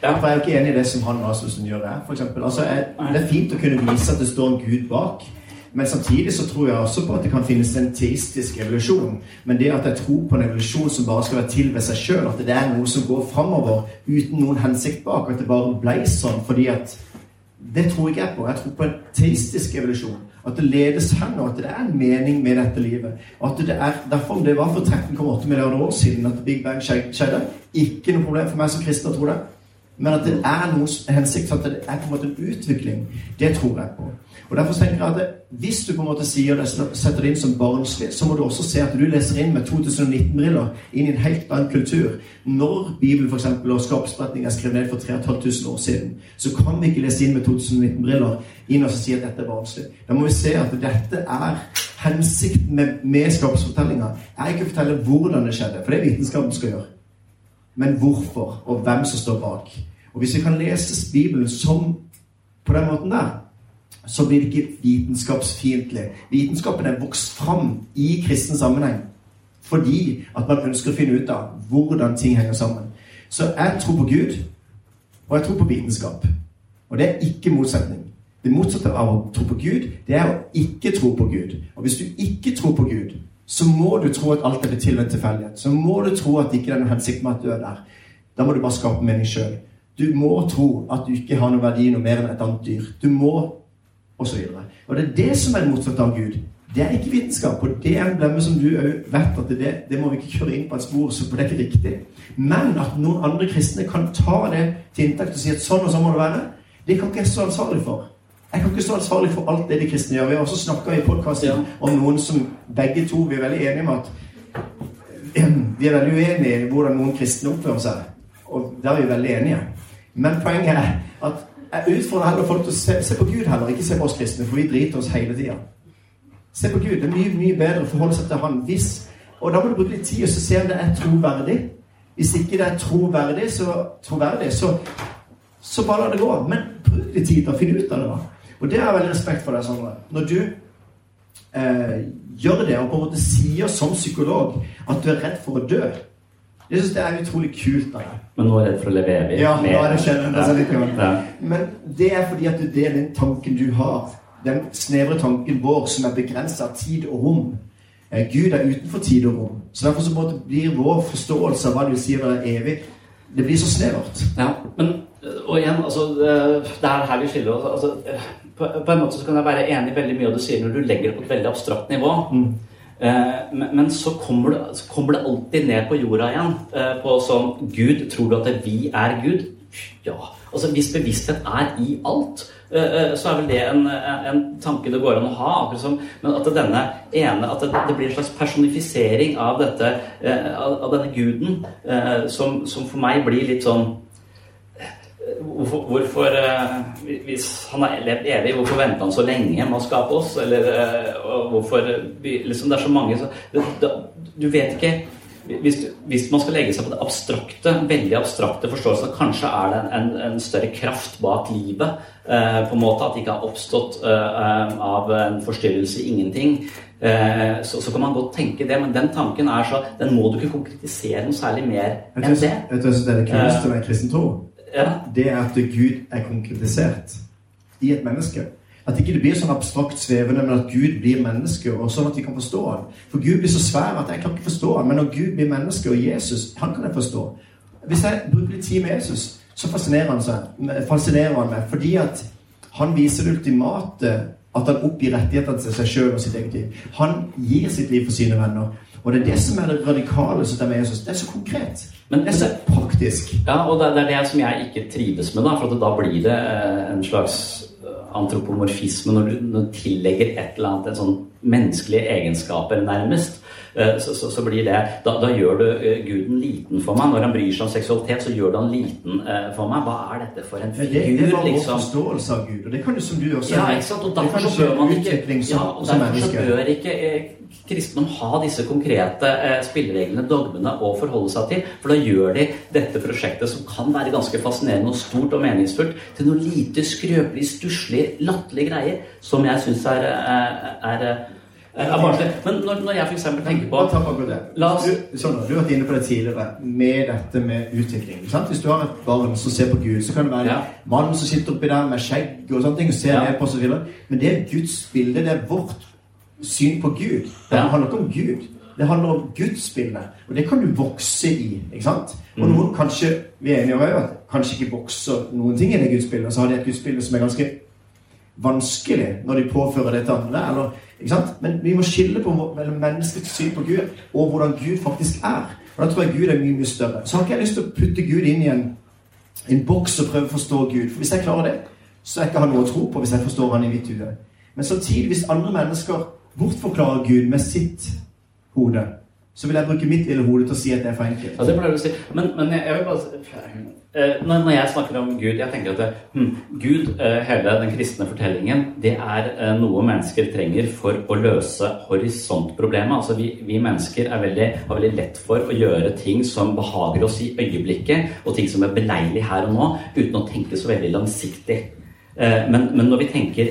Ja. For jeg er ikke enig i det som han Rasmussen gjør her. For eksempel. altså, jeg, det er fint å kunne vise at det står en gud bak. Men samtidig så tror jeg også på at det kan finnes en teistisk evolusjon. Men det at jeg tror på en evolusjon som bare skal være til ved seg sjøl, at det er noe som går framover uten noen hensikt bak, at det bare ble sånn fordi at Det tror ikke jeg på. Jeg tror på en teistisk evolusjon. At det ledes hen, og at det er en mening med dette livet. At det er, Derfor det var for 13,8 milliarder år siden at Big Bang skjedde. Ikke noe problem for meg som kristen å tro det. Men at det er noen hensikt, at det er på en måte en utvikling, det tror jeg på. Og Derfor tenker jeg at Hvis du på en måte sier det, setter det inn som barnslig, så må du også se at du leser inn med 2019-briller inn i en helt annen kultur. Når Bibelen for eksempel, og skapsberetningen er skrevet ned for 3500 år siden, så kan vi ikke lese inn med 2019-briller inn og si at dette er barnslig. Da må vi se at dette er hensikten med, med skapsfortellinga. Er ikke å fortelle hvordan det skjedde, for det er vitenskapen skal gjøre men hvorfor, og hvem som står bak. Og Hvis vi kan lese Bibelen som på den måten der, så blir det ikke vitenskapsfiendtlig. Vitenskapen er vokst fram i kristen sammenheng fordi at man ønsker å finne ut av hvordan ting henger sammen. Så jeg tror på Gud, og jeg tror på vitenskap. Og det er ikke motsetning. Det motsatte av å tro på Gud, det er å ikke tro på Gud. Og hvis du ikke tror på Gud, så må du tro at alt er til ved en tilfeldighet. Så må du tro at det ikke er noen hensikt med at du er der. Da må du bare skape mening sjøl. Du må tro at du ikke har noen verdi noe mer enn et annet dyr. Du må Og så videre. Og det er det som er motsatt av Gud. Det er ikke vitenskap. Og det er en blemme som du òg vet at det, det, må vi ikke kjøre inn på et spor, for det er ikke riktig. Men at noen andre kristne kan ta det til inntekt og si at sånn og sånn må det være, det kan ikke jeg stå ansvarlig for. Jeg kan ikke stå ansvarlig for alt det de kristne gjør. Vi har også snakka i podkasten ja. om noen som begge to vi er veldig enige om at Vi er veldig uenige i hvordan noen kristne oppfører seg. Og der er vi veldig enige. Men poenget er at jeg utfordrer heller folk til å se, se, på Gud heller, ikke se på oss kristne, for vi driter oss hele tida. Se på Gud. Det er mye mye bedre å forholde seg til Han hvis Og da må du bruke litt tid og se om det er troverdig. Hvis ikke det er troverdig, så, troverdig, så, så bare la det gå. Men bruk litt tid til å finne ut av det. da. Og det har jeg veldig respekt for deg, Sondre. Når du eh, gjør det, og på en måte sier som psykolog at du er redd for å dø Jeg syns det er utrolig kult av deg. Men nå er jeg redd for å leve evig? Ja, nå er det skjedd. Ja. Men det er fordi at det er den tanken du har. Den snevre tanken vår som er begrensa av tid og rom. Eh, Gud er utenfor tid og rom. Så derfor så blir vår forståelse av hva du sier si være evig, det blir så snevert. Ja, men og igjen, altså, det er her vi skiller oss. Altså, på, på, en måte så kan jeg være enig i veldig mye av det du sier når du legger det på et veldig abstrakt nivå. Mm. Eh, men, men, så kommer, det, så kommer, det, alltid ned på jorda igjen. Eh, på sånn Gud, tror du at vi er Gud? Ja. Altså Hvis bevissthet er i alt, eh, eh så er vel det en, en, tanke det går an å ha. akkurat som, Men at denne ene, at det, det blir en slags personifisering av, dette, eh, av, av denne guden, eh, som, som for meg blir litt sånn Hvorfor, hvorfor, eh, Hvis han har levd evig, hvorfor venter han så lenge med å skape oss? Eller eh, hvorfor liksom Det er så mange så, Du vet ikke hvis, hvis, man skal legge seg på det abstrakte, veldig abstrakte forståelsen kanskje er det en, en, større kraft bak livet, eh, på en måte at det ikke har oppstått av en forstyrrelse i ingenting, eh, så, så, kan man godt tenke det, men den tanken er så Den må du ikke konkretisere noe særlig mer enn det. Jeg tror det er det kuleste med kristen tro? Det er at Gud er konkretisert i et menneske. At ikke det blir sånn abstrakt svevende, men at Gud blir menneske, og sånn at vi kan forstå ham. For Gud blir så svær at jeg kan ikke forstå ham. men når Gud blir menneske, og Jesus, han kan jeg forstå. Hvis jeg bruker litt tid med Jesus, så fascinerer han, seg, fascinerer han meg, fordi at han viser det ultimate at han oppgir rettighetene til seg sjøl og sitt eget liv. Han gir sitt liv for sine venner. Og det er det som er det radikale som med Jesus. Det er så konkret. Men- det er så praktisk. Ja, og det, er det som jeg ikke trives med, da, for at da blir det eh, en slags eh, antropomorfisme når du, når du tillegger et eller annet en sånn menneskelige egenskaper, nærmest. Eh, Så, så, så blir det da, da gjør du eh, guden liten for meg. Når han bryr seg om seksualitet, så gjør du han liten eh, for meg. Hva er dette for en Men det, er bare liksom? vår liksom? forståelse av Gud. Og det kan jo som du også Ja, ikke sant? Og derfor så bør man ikke, ja, og derfor så bør ikke kristendom ha disse konkrete spillereglene, dogmene, å forholde seg til. For da gjør de dette prosjektet, som kan være ganske fascinerende og stort og meningsfullt, til noe lite skrøpelig, stusslig, latterlige greier som jeg syns er, er, barnslig. Men når, når jeg f.eks. tenker på. La oss- Du, sånn, du har vært inne på det tidligere med dette med utvikling. Sant? Hvis du har et barn som ser på Gud, så kan det være Ja. en mann som sitter oppi der med skjegg og sånne ting og ser Ja. ned på og videre. Men det er Guds bilde. Det er vårt syn på Gud. Det Ja. handler ikke om Gud. Det handler om Guds bilde. Og det kan du vokse i. ikke sant? Og Mm. noen kanskje vi er enige om at kanskje ikke vokser noen ting i det gudsbildet. Så har de et gudsbilde som er ganske vanskelig når de påfører det til andre. Eller? Men vi må skille på mellom menneskets syn på Gud og hvordan Gud faktisk er. Og Da tror jeg Gud er mye mye større. Så har ikke jeg lyst til å putte Gud inn i en, en boks og prøve å forstå Gud. For hvis jeg klarer det, så er jeg ikke han noe å tro på hvis jeg forstår han i mitt hode. Men samtidig, hvis andre mennesker bortforklarer Gud med sitt hode, så vil jeg bruke mitt lille hode til å si at det er for enkelt. Ja, det pleier du å si. Men, men jeg, jeg vil bare eh, når, jeg snakker om Gud, jeg tenker at det, hm, Gud, eh, hele den kristne fortellingen, det er eh, noe mennesker trenger for å løse horisontproblemet. Altså vi, vi mennesker er veldig, har veldig lett for å gjøre ting som behager oss i øyeblikket, og ting som er beleilig her og nå, uten å tenke så veldig langsiktig. Men, men når vi tenker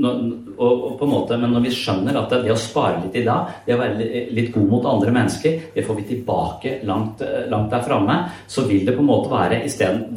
når, og, og på en måte, Men når vi skjønner at det, det å spare litt i dag, det å være litt god mot andre mennesker, det får vi tilbake langt, eh, langt der framme, så vil det på en måte være isteden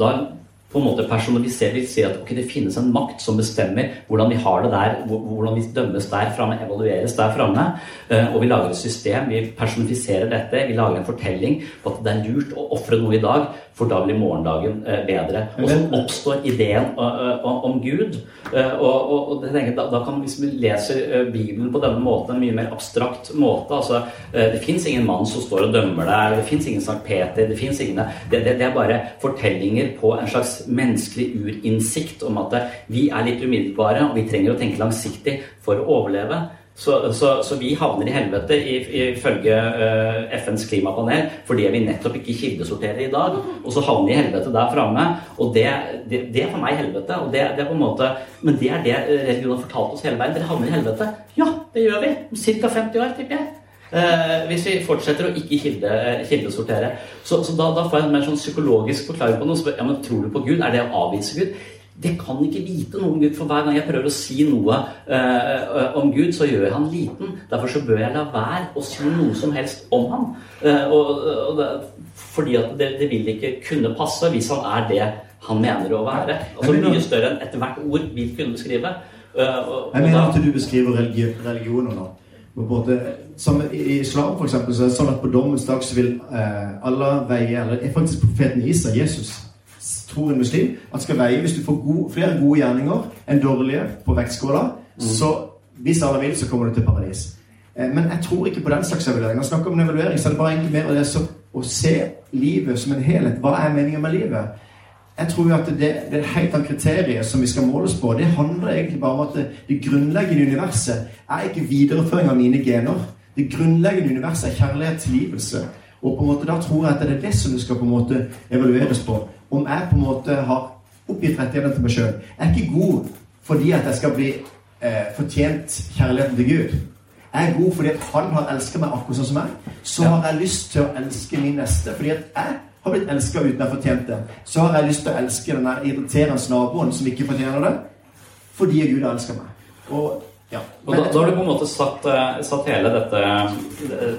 på en måte personalisere vi sier at okay, det finnes en makt som bestemmer hvordan vi har det der, hvordan vi dømmes der framme, evalueres der framme. eh, Og vi lager et system, vi personifiserer dette, vi lager en fortelling på at det er lurt å ofre noe i dag, for da blir morgendagen eh, bedre. Og så oppstår ideen eh, om Gud. Og, da, da kan vi, hvis vi leser Bibelen på denne måten, en mye mer abstrakt måte altså, Det fins ingen mann som står og dømmer deg, det fins ingen Sankt Peter det, finnes ingen, det, det, det er bare fortellinger på en slags menneskelig urinnsikt om at eh, vi er litt umiddelbare, og vi trenger å tenke langsiktig for å overleve. Så, så, så vi havner i helvete ifølge uh, FNs klimapanel fordi vi nettopp ikke kildesorterer i dag. Og så havner vi i helvete der framme. Og det, det, det er for meg helvete. Og det, det er på en måte, men det er det eh, religionen har fortalt oss hele veien. Dere havner i helvete. Ja, det gjør vi. Om ca. 50 år, tipper jeg. Eh, hvis vi fortsetter å ikke kilde, kildesortere. Så, så da, da får jeg en mer sånn psykologisk forklaring på noe. Så, ja, men Tror du på Gud? Er det å avvise Gud? Det kan ikke vite noe om Gud, for hver gang jeg prøver å si noe eh, om Gud, så gjør jeg han liten. Derfor så bør jeg la være å si noe som helst om han. Eh, og, og det, fordi at det, det vil ikke kunne passe hvis han er det han mener å være. Altså Mye større enn ethvert ord vil kunne beskrive. Eh, og, Jeg mener at du beskriver religion, religioner nå. Måte, som I islam for eksempel, så er det sånn at på dommens dag så vil eh, Allah veie Eller er faktisk profeten Isa, Jesus, tror en muslim, at skal veie hvis du får gode, flere gode gjerninger enn dårlige på vektskåla, så hvis alle vil, så kommer du til paradis. Eh, men jeg tror ikke på den slags evaluering. Jeg snakker om en evaluering, så er det bare egentlig mer det så, å se livet som en helhet. Hva er meningen med livet? Jeg tror jo at det, det er et helt annet kriterium som vi skal måles på. Det handler egentlig bare om at det, det grunnleggende universet er ikke videreføring av mine gener. Det grunnleggende universet er kjærlighet, tilgivelse. Og på en måte da tror jeg at det er det som det skal på en måte evalueres på. Om jeg på en måte har oppgitt rettighetene til meg sjøl. Jeg er ikke god fordi at jeg skal bli eh, fortjent kjærligheten til Gud. Jeg er god fordi at han har elsket meg akkurat sånn som meg. Så har jeg lyst til å elske min neste. Fordi at jeg har blitt elska uten jeg fortjent det. Så har jeg lyst til å elske den irriterende naboen som ikke fortjener det. Fordi Gud har elska meg. Og ja. Og da, da har du på en måte satt, eh, satt hele dette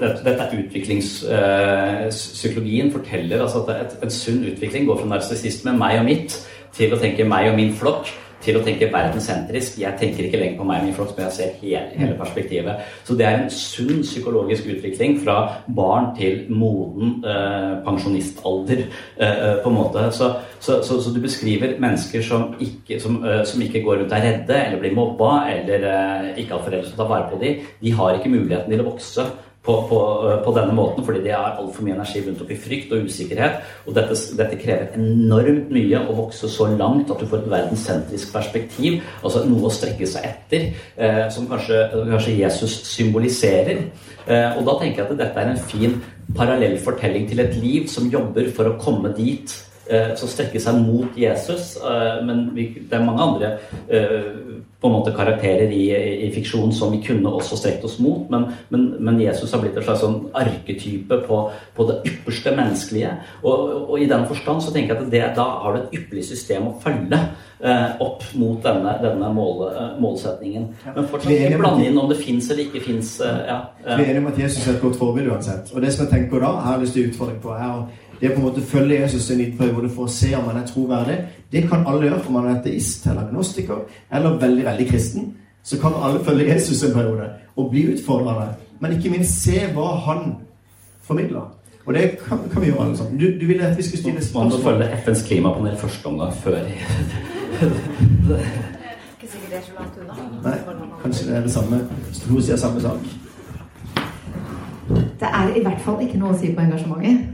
Dette, dette utviklingspsykologien forteller altså at et, en sunn utvikling går fra narsissisme, meg og mitt, til å tenke meg og min flokk, til å tenke verdenssentrisk. Jeg tenker ikke lenger på meg og min flokk, men jeg ser hele, hele perspektivet. Så det er en sunn psykologisk utvikling fra barn til moden eh, pensjonistalder, eh, på en måte. Så, så, så, så du beskriver mennesker som ikke, som, eh, som ikke går rundt og er redde, eller blir mobba, eller eh, ikke har foreldre som tar vare på dem. De har ikke muligheten til å vokse på, på, på, denne måten, fordi de har altfor mye energi rundt opp i frykt og usikkerhet. Og dette, dette, krever enormt mye å vokse så langt at du får et verdenssentrisk perspektiv, altså noe å strekke seg etter, eh, som kanskje, kanskje, Jesus symboliserer. Eh, og da tenker jeg at dette er en fin parallell fortelling til et liv som jobber for å komme dit Eh, som strekker seg mot Jesus. Eh, men det er mange andre eh, på en måte karakterer i, i fiksjon som vi kunne også strekt oss mot. Men, men, men Jesus har blitt en slags sånn arketype på, på, det ypperste menneskelige. Og, og, i den forstand så tenker jeg at det, da har du et ypperlig system å følge eh, opp mot denne, denne mål, målsetningen. Men fortsatt ikke blande inn om det fins eller ikke fins. Eh, ja, Vi er enige om at Jesus er et godt forbilde uansett. Og det som jeg tenker da, jeg har lyst til å utfordre på, er det å på en måte følge Jesus en liten periode for å se om han er troverdig, det kan alle gjøre. Om man er ateist eller agnostiker eller veldig veldig kristen, så kan alle følge Jesus en periode og bli utfordrende. Men ikke minst se hva han formidler. Og det kan, kan vi gjøre alle sammen. Du, du ville at vi skulle stille spørsmål? Man må følge FNs klimapanel første omgang før Ikke sikkert det er så langt unna. Nei, kanskje det er det samme. To sier samme sak. Det er i hvert fall ikke noe å si på engasjementet.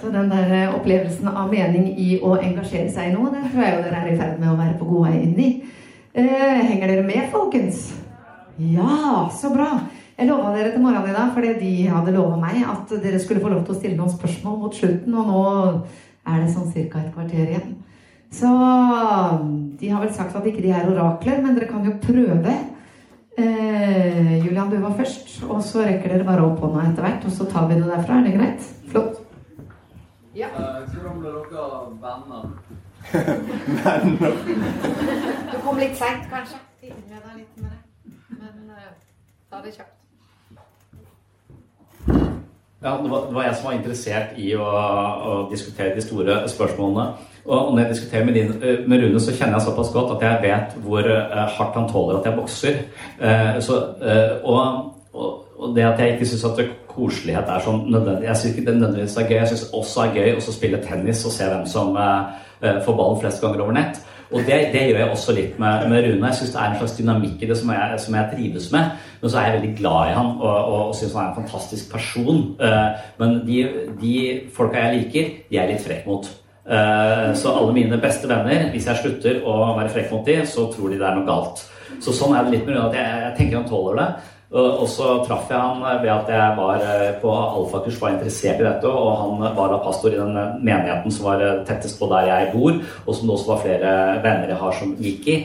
Så den der eh, opplevelsen av mening i å engasjere seg i noe, det tror jeg jo dere er i ferd med å være på god vei inn i. Eh, henger dere med, folkens? Ja, så bra. Jeg lova dere til morgenen i dag, fordi de hadde lova meg at dere skulle få lov til å stille noen spørsmål mot slutten, og nå er det sånn ca. et kvarter igjen. Så de har vel sagt at ikke de er orakler, men dere kan jo prøve. Eh, Julian, du var først, og så rekker dere bare opp hånda etter hvert, og så tar vi det derfra. Er det greit? Flott. Ja. Hvordan ble dere venner? venner? du kom litt seint, kanskje. Tidlig med litt med det. Men uh, ta det kjapt. Ja, det var, det var, jeg som var interessert i å, å diskutere de store spørsmålene. Og når jeg diskuterer med, din, eh, med, Rune, så kjenner jeg såpass godt at jeg vet hvor uh, hardt han tåler at jeg bokser. Uh, så, og, og, og, det at jeg ikke syns at koselighet er sånn nødvendig Jeg syns ikke det nødvendigvis er gøy. Jeg syns også er gøy å spille tennis og se hvem som får ballen flest ganger over nett. Og det, det, gjør jeg også litt med, med Rune. Jeg syns det er en slags dynamikk i det som jeg, som jeg, trives med. Men så er jeg veldig glad i han og, og, og syns han er en fantastisk person. men de, de folka jeg liker, de er litt frekk mot. Eh, så alle mine beste venner, hvis jeg slutter å være frekk mot dem, så tror de det er noe galt. Så sånn er det litt med at jeg, jeg tenker han tåler det. Og så traff jeg han ved at jeg var eh, på alfakurs, var interessert i dette. Og han var da pastor i den menigheten som var eh, tettest på der jeg bor, og som det også var flere venner jeg har som gikk i.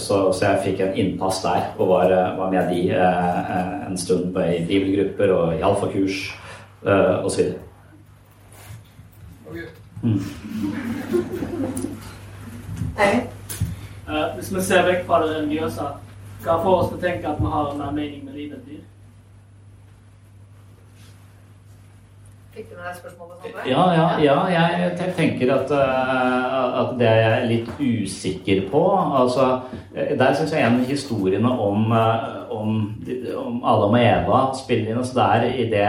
Så, jeg fikk en innpass der og var med de en stund i bibelgrupper og i alfakurs osv. Mm. Uh, hvis vi ser vekk fra det religiøse, hva får oss til å tenke at vi har mer mening med livet enn dyr? Fikk du med deg spørsmålet? Ja, ja, ja, jeg tenker at, uh, at, det er jeg litt usikker på. Altså, der syns jeg en historiene om, uh, om, om Adam og Eva spiller inn. Altså, det er i det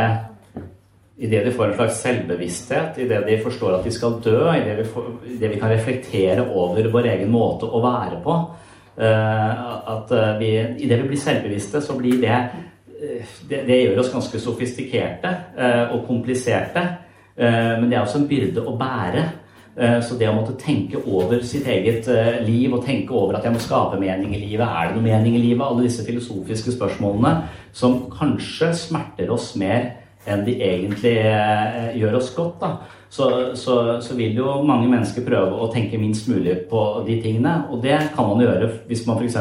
Idet de får en slags selvbevissthet, idet de forstår at de skal dø, idet vi, det vi kan reflektere over vår egen måte å være på uh, at uh, vi, Idet vi blir selvbevisste, så blir det uh, det, det, gjør oss ganske sofistikerte og kompliserte. men det er også en byrde å bære. Så det å måtte tenke over sitt eget liv og tenke over at jeg må skape mening i livet, er det noe mening i livet? Alle disse filosofiske spørsmålene som kanskje smerter oss mer enn de egentlig eh, gjør oss godt, da, så, så, så, vil jo mange mennesker prøve å tenke minst mulig på de tingene. Og det kan man gjøre hvis man f.eks.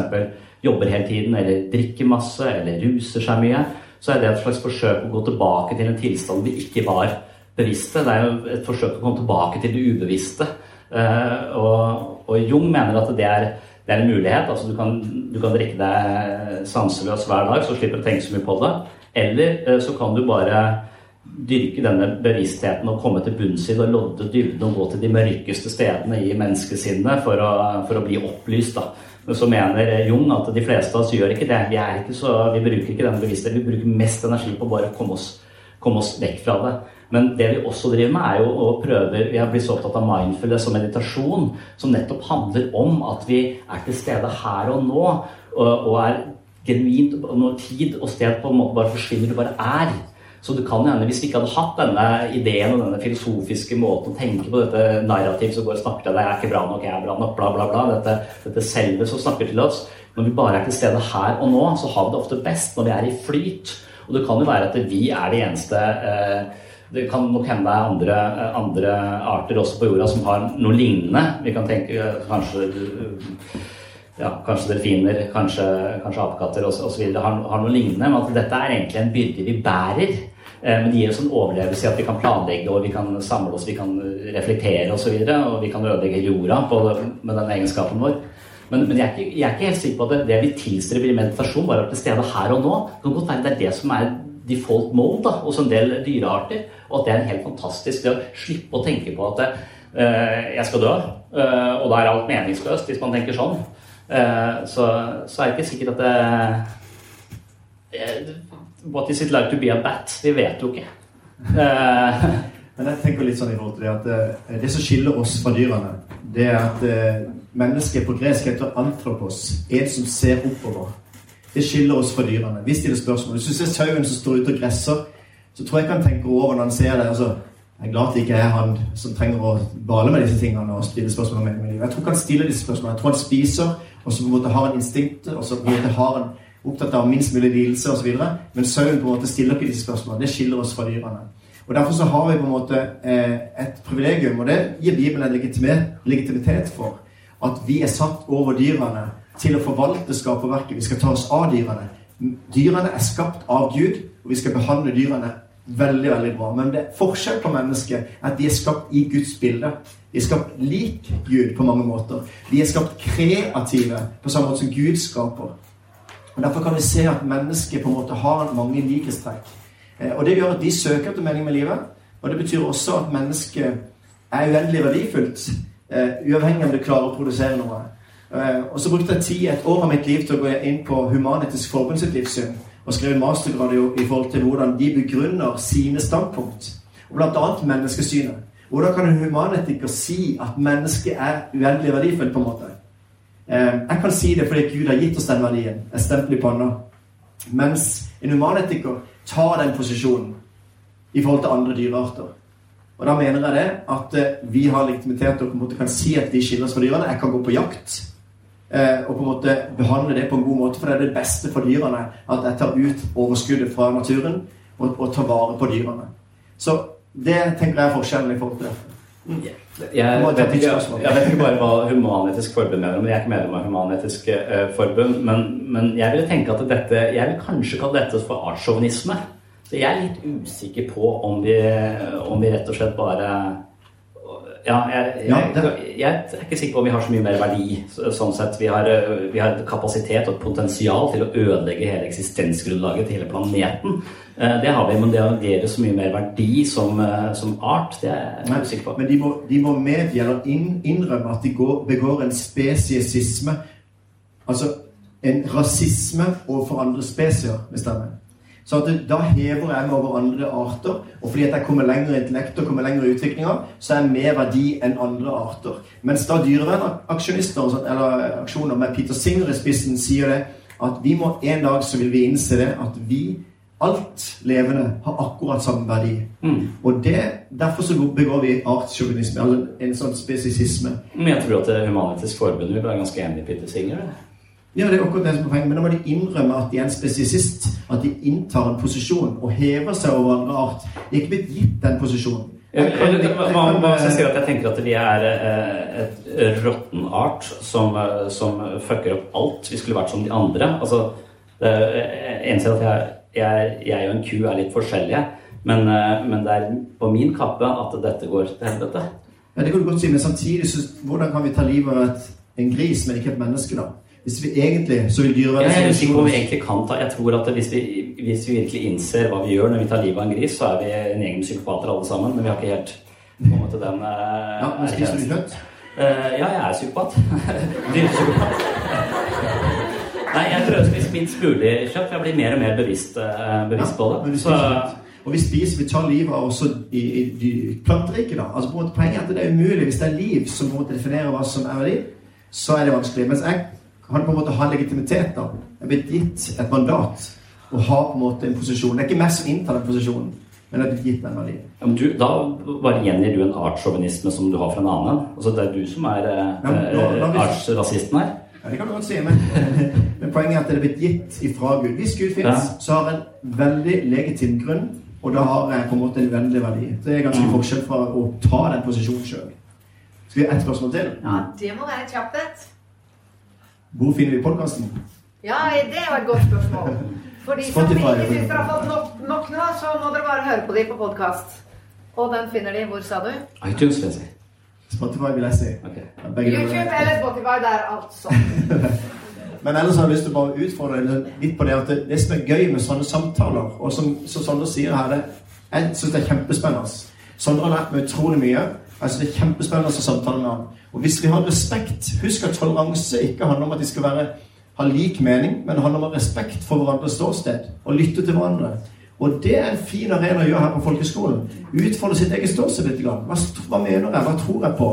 jobber hele tiden, eller drikker masse, eller ruser seg mye. Så er det et slags forsøk å gå tilbake til en tilstand vi ikke var bevisste. Det er jo et forsøk å komme tilbake til det ubevisste. Eh, og, og Jung mener at det er, det er en mulighet. altså Du kan, du kan drikke deg sanseløs hver dag, så slipper du å tenke så mye på det. Eller eh, så kan du bare dyrke denne bevisstheten og komme til bunns i det og lodde dybden og gå til de mørkeste stedene i menneskesinnet for å, for å bli opplyst. da. Men så mener Jung at de fleste av oss gjør ikke det. Vi, ikke så, vi bruker ikke denne bevisstheten. Vi bruker mest energi på bare å komme oss, komme oss vekk fra det. Men det vi også driver med, er jo å prøve Vi har blitt så opptatt av mindfulness og meditasjon, som nettopp handler om at vi er til stede her og nå, og, og er genuint, og når tid og sted på en måte bare forsvinner, du bare er. Så det kan hende, hvis vi ikke hadde hatt denne ideen og denne filosofiske måten å tenke på dette narrativet som går og snakker til deg, jeg er ikke bra nok, jeg er bra nok, bla, bla, bla, dette, dette selve som snakker til oss Når vi bare er til stede her og nå, så har vi det ofte best når vi er i flyt. Og det kan jo være at vi er de eneste eh, det kan nok hende det er andre, eh, andre, arter også på jorda som har noe lignende. Vi kan tenke eh, kanskje ja, kanskje delfiner, kanskje, kanskje apekatter osv. Har, har noe lignende. Men at dette er egentlig en byrde vi bærer. Eh, men det gir oss en overlevelse i at vi kan planlegge og vi kan samle oss, vi kan reflektere osv. Og, så og vi kan ødelegge jorda på, med den egenskapen vår. Men, men jeg, er ikke, jeg, er ikke, helt sikker på at det, det vi tilstreber i meditasjon, bare er til stede her og nå. Det kan godt være det er det som er default mode hos en del dyrearter. Og at det er helt fantastisk det å slippe å tenke på at uh, jeg skal dø, uh, og da er alt meningsløst, hvis man tenker sånn. Uh, så, så, er det ikke sikkert at det What is it like to be a bat? Vi vet jo ikke. Men jeg tenker litt sånn i forhold til det at det som skiller oss fra dyrene, det er at mennesket på gresk heter antropos, en som ser oppover. Det skiller oss fra dyrene. Vi stiller spørsmål. Hvis du ser sauen som står ute og gresser, så tror jeg ikke han tenker over når han ser det. altså jeg er glad at det ikke er han som trenger å bale med disse tingene og stille spørsmål om meningen med livet. Jeg tror ikke han stiller disse spørsmålene. Jeg tror han spiser, og som på en måte har en instinktet, og som på en måte har en opptatt av minst mulig lidelse osv. Men sauen på en måte stiller ikke disse spørsmålene. Det skiller oss fra dyrene. Og Derfor så har vi på en måte eh, et privilegium, og det gir Bibelen en legitimitet for. At vi er satt over dyrene til å forvalte skaperverket. Vi skal ta oss av dyrene. Dyrene er skapt av Gud, og vi skal behandle dyrene veldig veldig bra. Men det er forskjell på mennesket at de er skapt i Guds bilde. De er skapt lik Gud på mange måter. De er skapt kreative på samme måte som Gud skaper. Og Derfor kan vi se at mennesket på en måte har mange likhetstrekk. Eh, og det gjør at de søker etter mening med livet. Og det betyr også at mennesket er uendelig verdifullt, eh, uavhengig om det klarer å produsere noe. Eh, og så brukte jeg tid, et år av mitt liv til å gå inn på Human-Etisk Forbund sitt livssyn og skrev en mastergrad i forhold til hvordan de begrunner sine standpunkt. Og annet menneskesynet. Hvordan kan en humanetiker si at mennesket er uendelig verdifullt? på en måte? Eh, jeg kan si det fordi Gud har gitt oss den verdien. Et stempel i panna. Mens en humanetiker tar den posisjonen i forhold til andre dyrearter. Og da mener jeg det at eh, vi har legitimitet og på en måte kan si at vi skiller oss fra dyrene. Jeg kan gå på jakt Eh, og på en måte behandle det på en god måte, for det er det beste for dyrene at jeg tar ut overskuddet fra naturen og, tar vare på dyrene. Så det tenker jeg er forskjellen i forhold til dette. Mm. Jeg, vet ikke, jeg vet ikke bare hva Human-Etisk Forbund mener, men jeg er ikke medlem av Human-Etisk uh, Forbund. Men, men, jeg vil tenke at dette Jeg vil kanskje kalle dette for artssjåvinisme. Så jeg er litt usikker på om vi, om vi rett og slett bare ja, jeg, jeg, jeg, er ikke sikker på om vi har så mye mer verdi. sånn sett. Vi har, eh, vi har kapasitet og potensial til å ødelegge hele eksistensgrunnlaget til hele planeten. Eh, det har vi, men det å agere så mye mer verdi som, eh, som art, det er jeg usikker på. Men de må, de må medgi eller innrømme at de går, begår en spesiesisme. Altså en rasisme overfor andre spesier, hvis det er med. Så da hever jeg meg over andre arter. Og fordi at jeg kommer lenger i intellekt og kommer lenger i utviklinga, så er jeg mer verdi enn andre arter. Mens da dyrevernaksjonister eller aksjoner med Peter Singer i spissen sier det at vi må en dag så vil vi innse det at vi Alt levende har akkurat samme verdi. Mm. Og det, Derfor så begår vi artssjåvinisme, eller en sånn spesisisme. Men jeg tror at Human-Etisk Forbund vil være ganske enig i Peter Singer. Ja, det er akkurat det som er poenget. Men da må de innrømme at de er en spesisist At de inntar en posisjon og hever seg over andre art. De er ikke blitt gitt den posisjonen. Jeg, kan, at tenker at vi er eh, et råtten art som, eh, som fucker opp alt. Vi skulle vært som de andre. Altså, det eneste at jeg, jeg, jeg, og en ku er litt forskjellige, men, eh, men, det er på min kappe at dette går til helvete. Ja, Det kan du godt si, men samtidig så hvordan kan vi ta livet av en gris, men ikke et menneske, da? Hvis vi egentlig så vil dyrevernet Jeg er usikker på om vi egentlig kan ta Jeg tror at hvis vi, hvis vi, virkelig innser hva vi gjør når vi tar livet av en gris, så er vi en egen psykopater alle sammen. Men vi har ikke helt på en måte den uh, Ja, men Spiser du kjøtt? Uh, ja, jeg er psykopat. Dyrepsykopat. Nei, jeg prøver å spise minst mulig kjøtt. Jeg blir mer og mer bevisst, uh, bevisst ja, på det. Så, og vi spiser, vi tar livet av også i, i, i planteriket. da. Altså på en måte Poenget er at det er umulig hvis det er liv som på en måte definerer hva som er verdi, så er det vanskelig. Mens jeg kan på en måte ha legitimitet. da. Er blitt gitt et mandat og har på en måte en posisjon. Det er ikke meg som inntar den posisjonen, men det er blitt gitt den verdien. Ja, men du, da bare gjengir du en artssjåvinisme som du har fra en annen. Altså, det er du som er eh, Ja, artsrasisten her. Ja, det kan du godt si, men, men poenget er at det er blitt gitt ifra Gud. Hvis Gud finnes, Ja. så har en veldig legitim grunn, og da har jeg på en måte en vennlig verdi. Det er ganske forskjell fra å ta den posisjonen sjøl. Skal vi ha ett spørsmål til? Ja, det må være kjapt et. Hvor finner vi podkasten? Ja, det var et godt spørsmål. For de som ikke syns dere har fått nok, nok nå, så må dere bare høre på de på podkast. Og den finner de hvor, sa du? iTunes, vil jeg si. Spotify, vil jeg si. Ok. Ja, begge deler. YouTube eller Spotify. Det er alt sånn. Men ellers har jeg lyst til å bare utfordre deg litt på det at det, det som er gøy med sånne samtaler, og som, som Sondre sier her, det, jeg syns det er kjempespennende. Sondre har lært meg utrolig mye. Synes det er kjempespennende å samtale med ham. Og hvis vi har respekt Husk at toleranse ikke handler om at de skal være, ha lik mening, men det handler om respekt for hverandres ståsted. Og lytte til hverandre. Og det er en fin arena å gjøre her på folkeskolen. Utfolde sitt eget ståsted litt. Hva, hva mener jeg? Hva tror jeg på?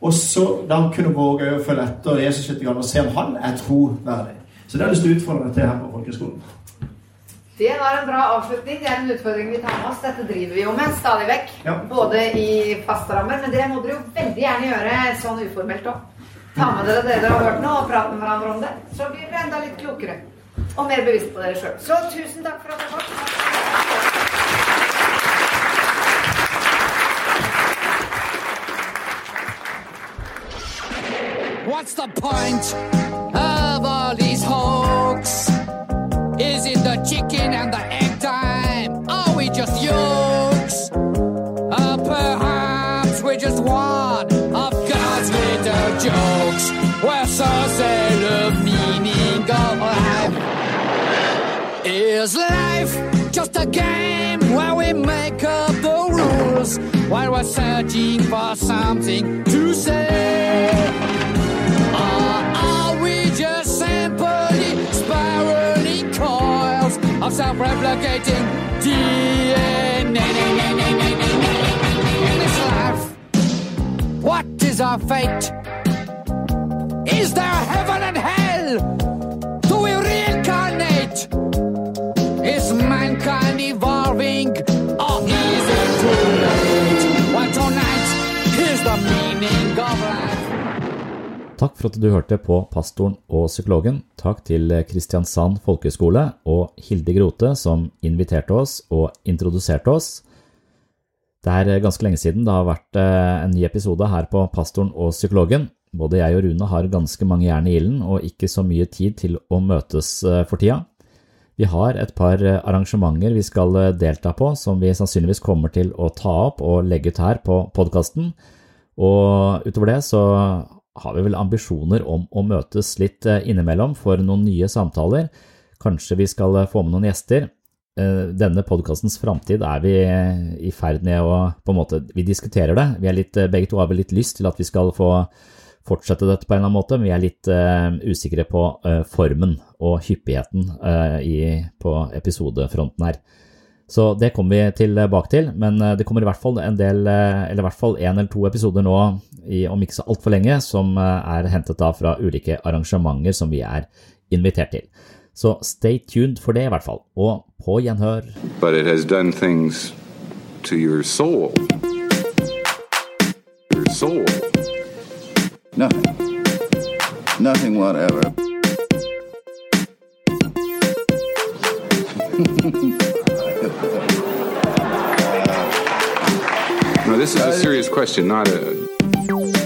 Og så da kunne våge å følge etter Jesus litt og se om han er troverdig. Så det har jeg lyst til å utfordre deg til her på folkehøgskolen. Det var en bra avslutning. Det er en utfordring vi tar med oss. Dette driver vi jo med stadig vekk. Ja. Både i faste rammer, men det må dere jo veldig gjerne gjøre sånn uformelt òg. Ta med dere det dere har hørt nå, og prate med hverandre om det. Så blir dere enda litt klokere. Og mer bevisst på dere sjøl. Så tusen takk for at dere kom. What's the point of all these hoax? Is life just a game where we make up the rules while we're searching for something to say? Or are we just simply spiraling coils of self-replicating DNA? In this life, what is our fate? Is there Takk for at du hørte på Pastoren og psykologen. Takk til Kristiansand folkehøgskole og Hilde Grote som inviterte oss og introduserte oss. Det er ganske lenge siden det har vært eh, en ny episode her på Pastoren og psykologen. Både jeg og Rune har ganske mange jern i ilden og ikke så mye tid til å møtes eh, for tida. Vi har et par eh, arrangementer vi skal eh, delta på som vi sannsynligvis kommer til å ta opp og legge ut her på podkasten. Og utover det så har vi vel ambisjoner om å møtes litt eh, innimellom for noen nye samtaler. Kanskje vi skal eh, få med noen gjester. Eh, Denne podkastens framtid er vi i ferd med å på en måte, Vi diskuterer det. Vi litt, begge to har vel litt lyst til at vi skal få fortsette dette på en eller annen måte, men vi er litt uh, usikre på uh, formen og hyppigheten uh, i, på episodefronten her. Så det kommer vi tilbake til, men eh, det kommer i hvert fall en del, eh, eller i hvert fall en eller to episoder nå, i, om ikke så altfor lenge, som eh, er hentet da fra ulike arrangementer som vi er invitert til. Så stay tuned for det i hvert fall, og på gjenhør. but it has done things to your soul. Your soul. Nothing. Nothing whatever. No, this is a serious question, not a.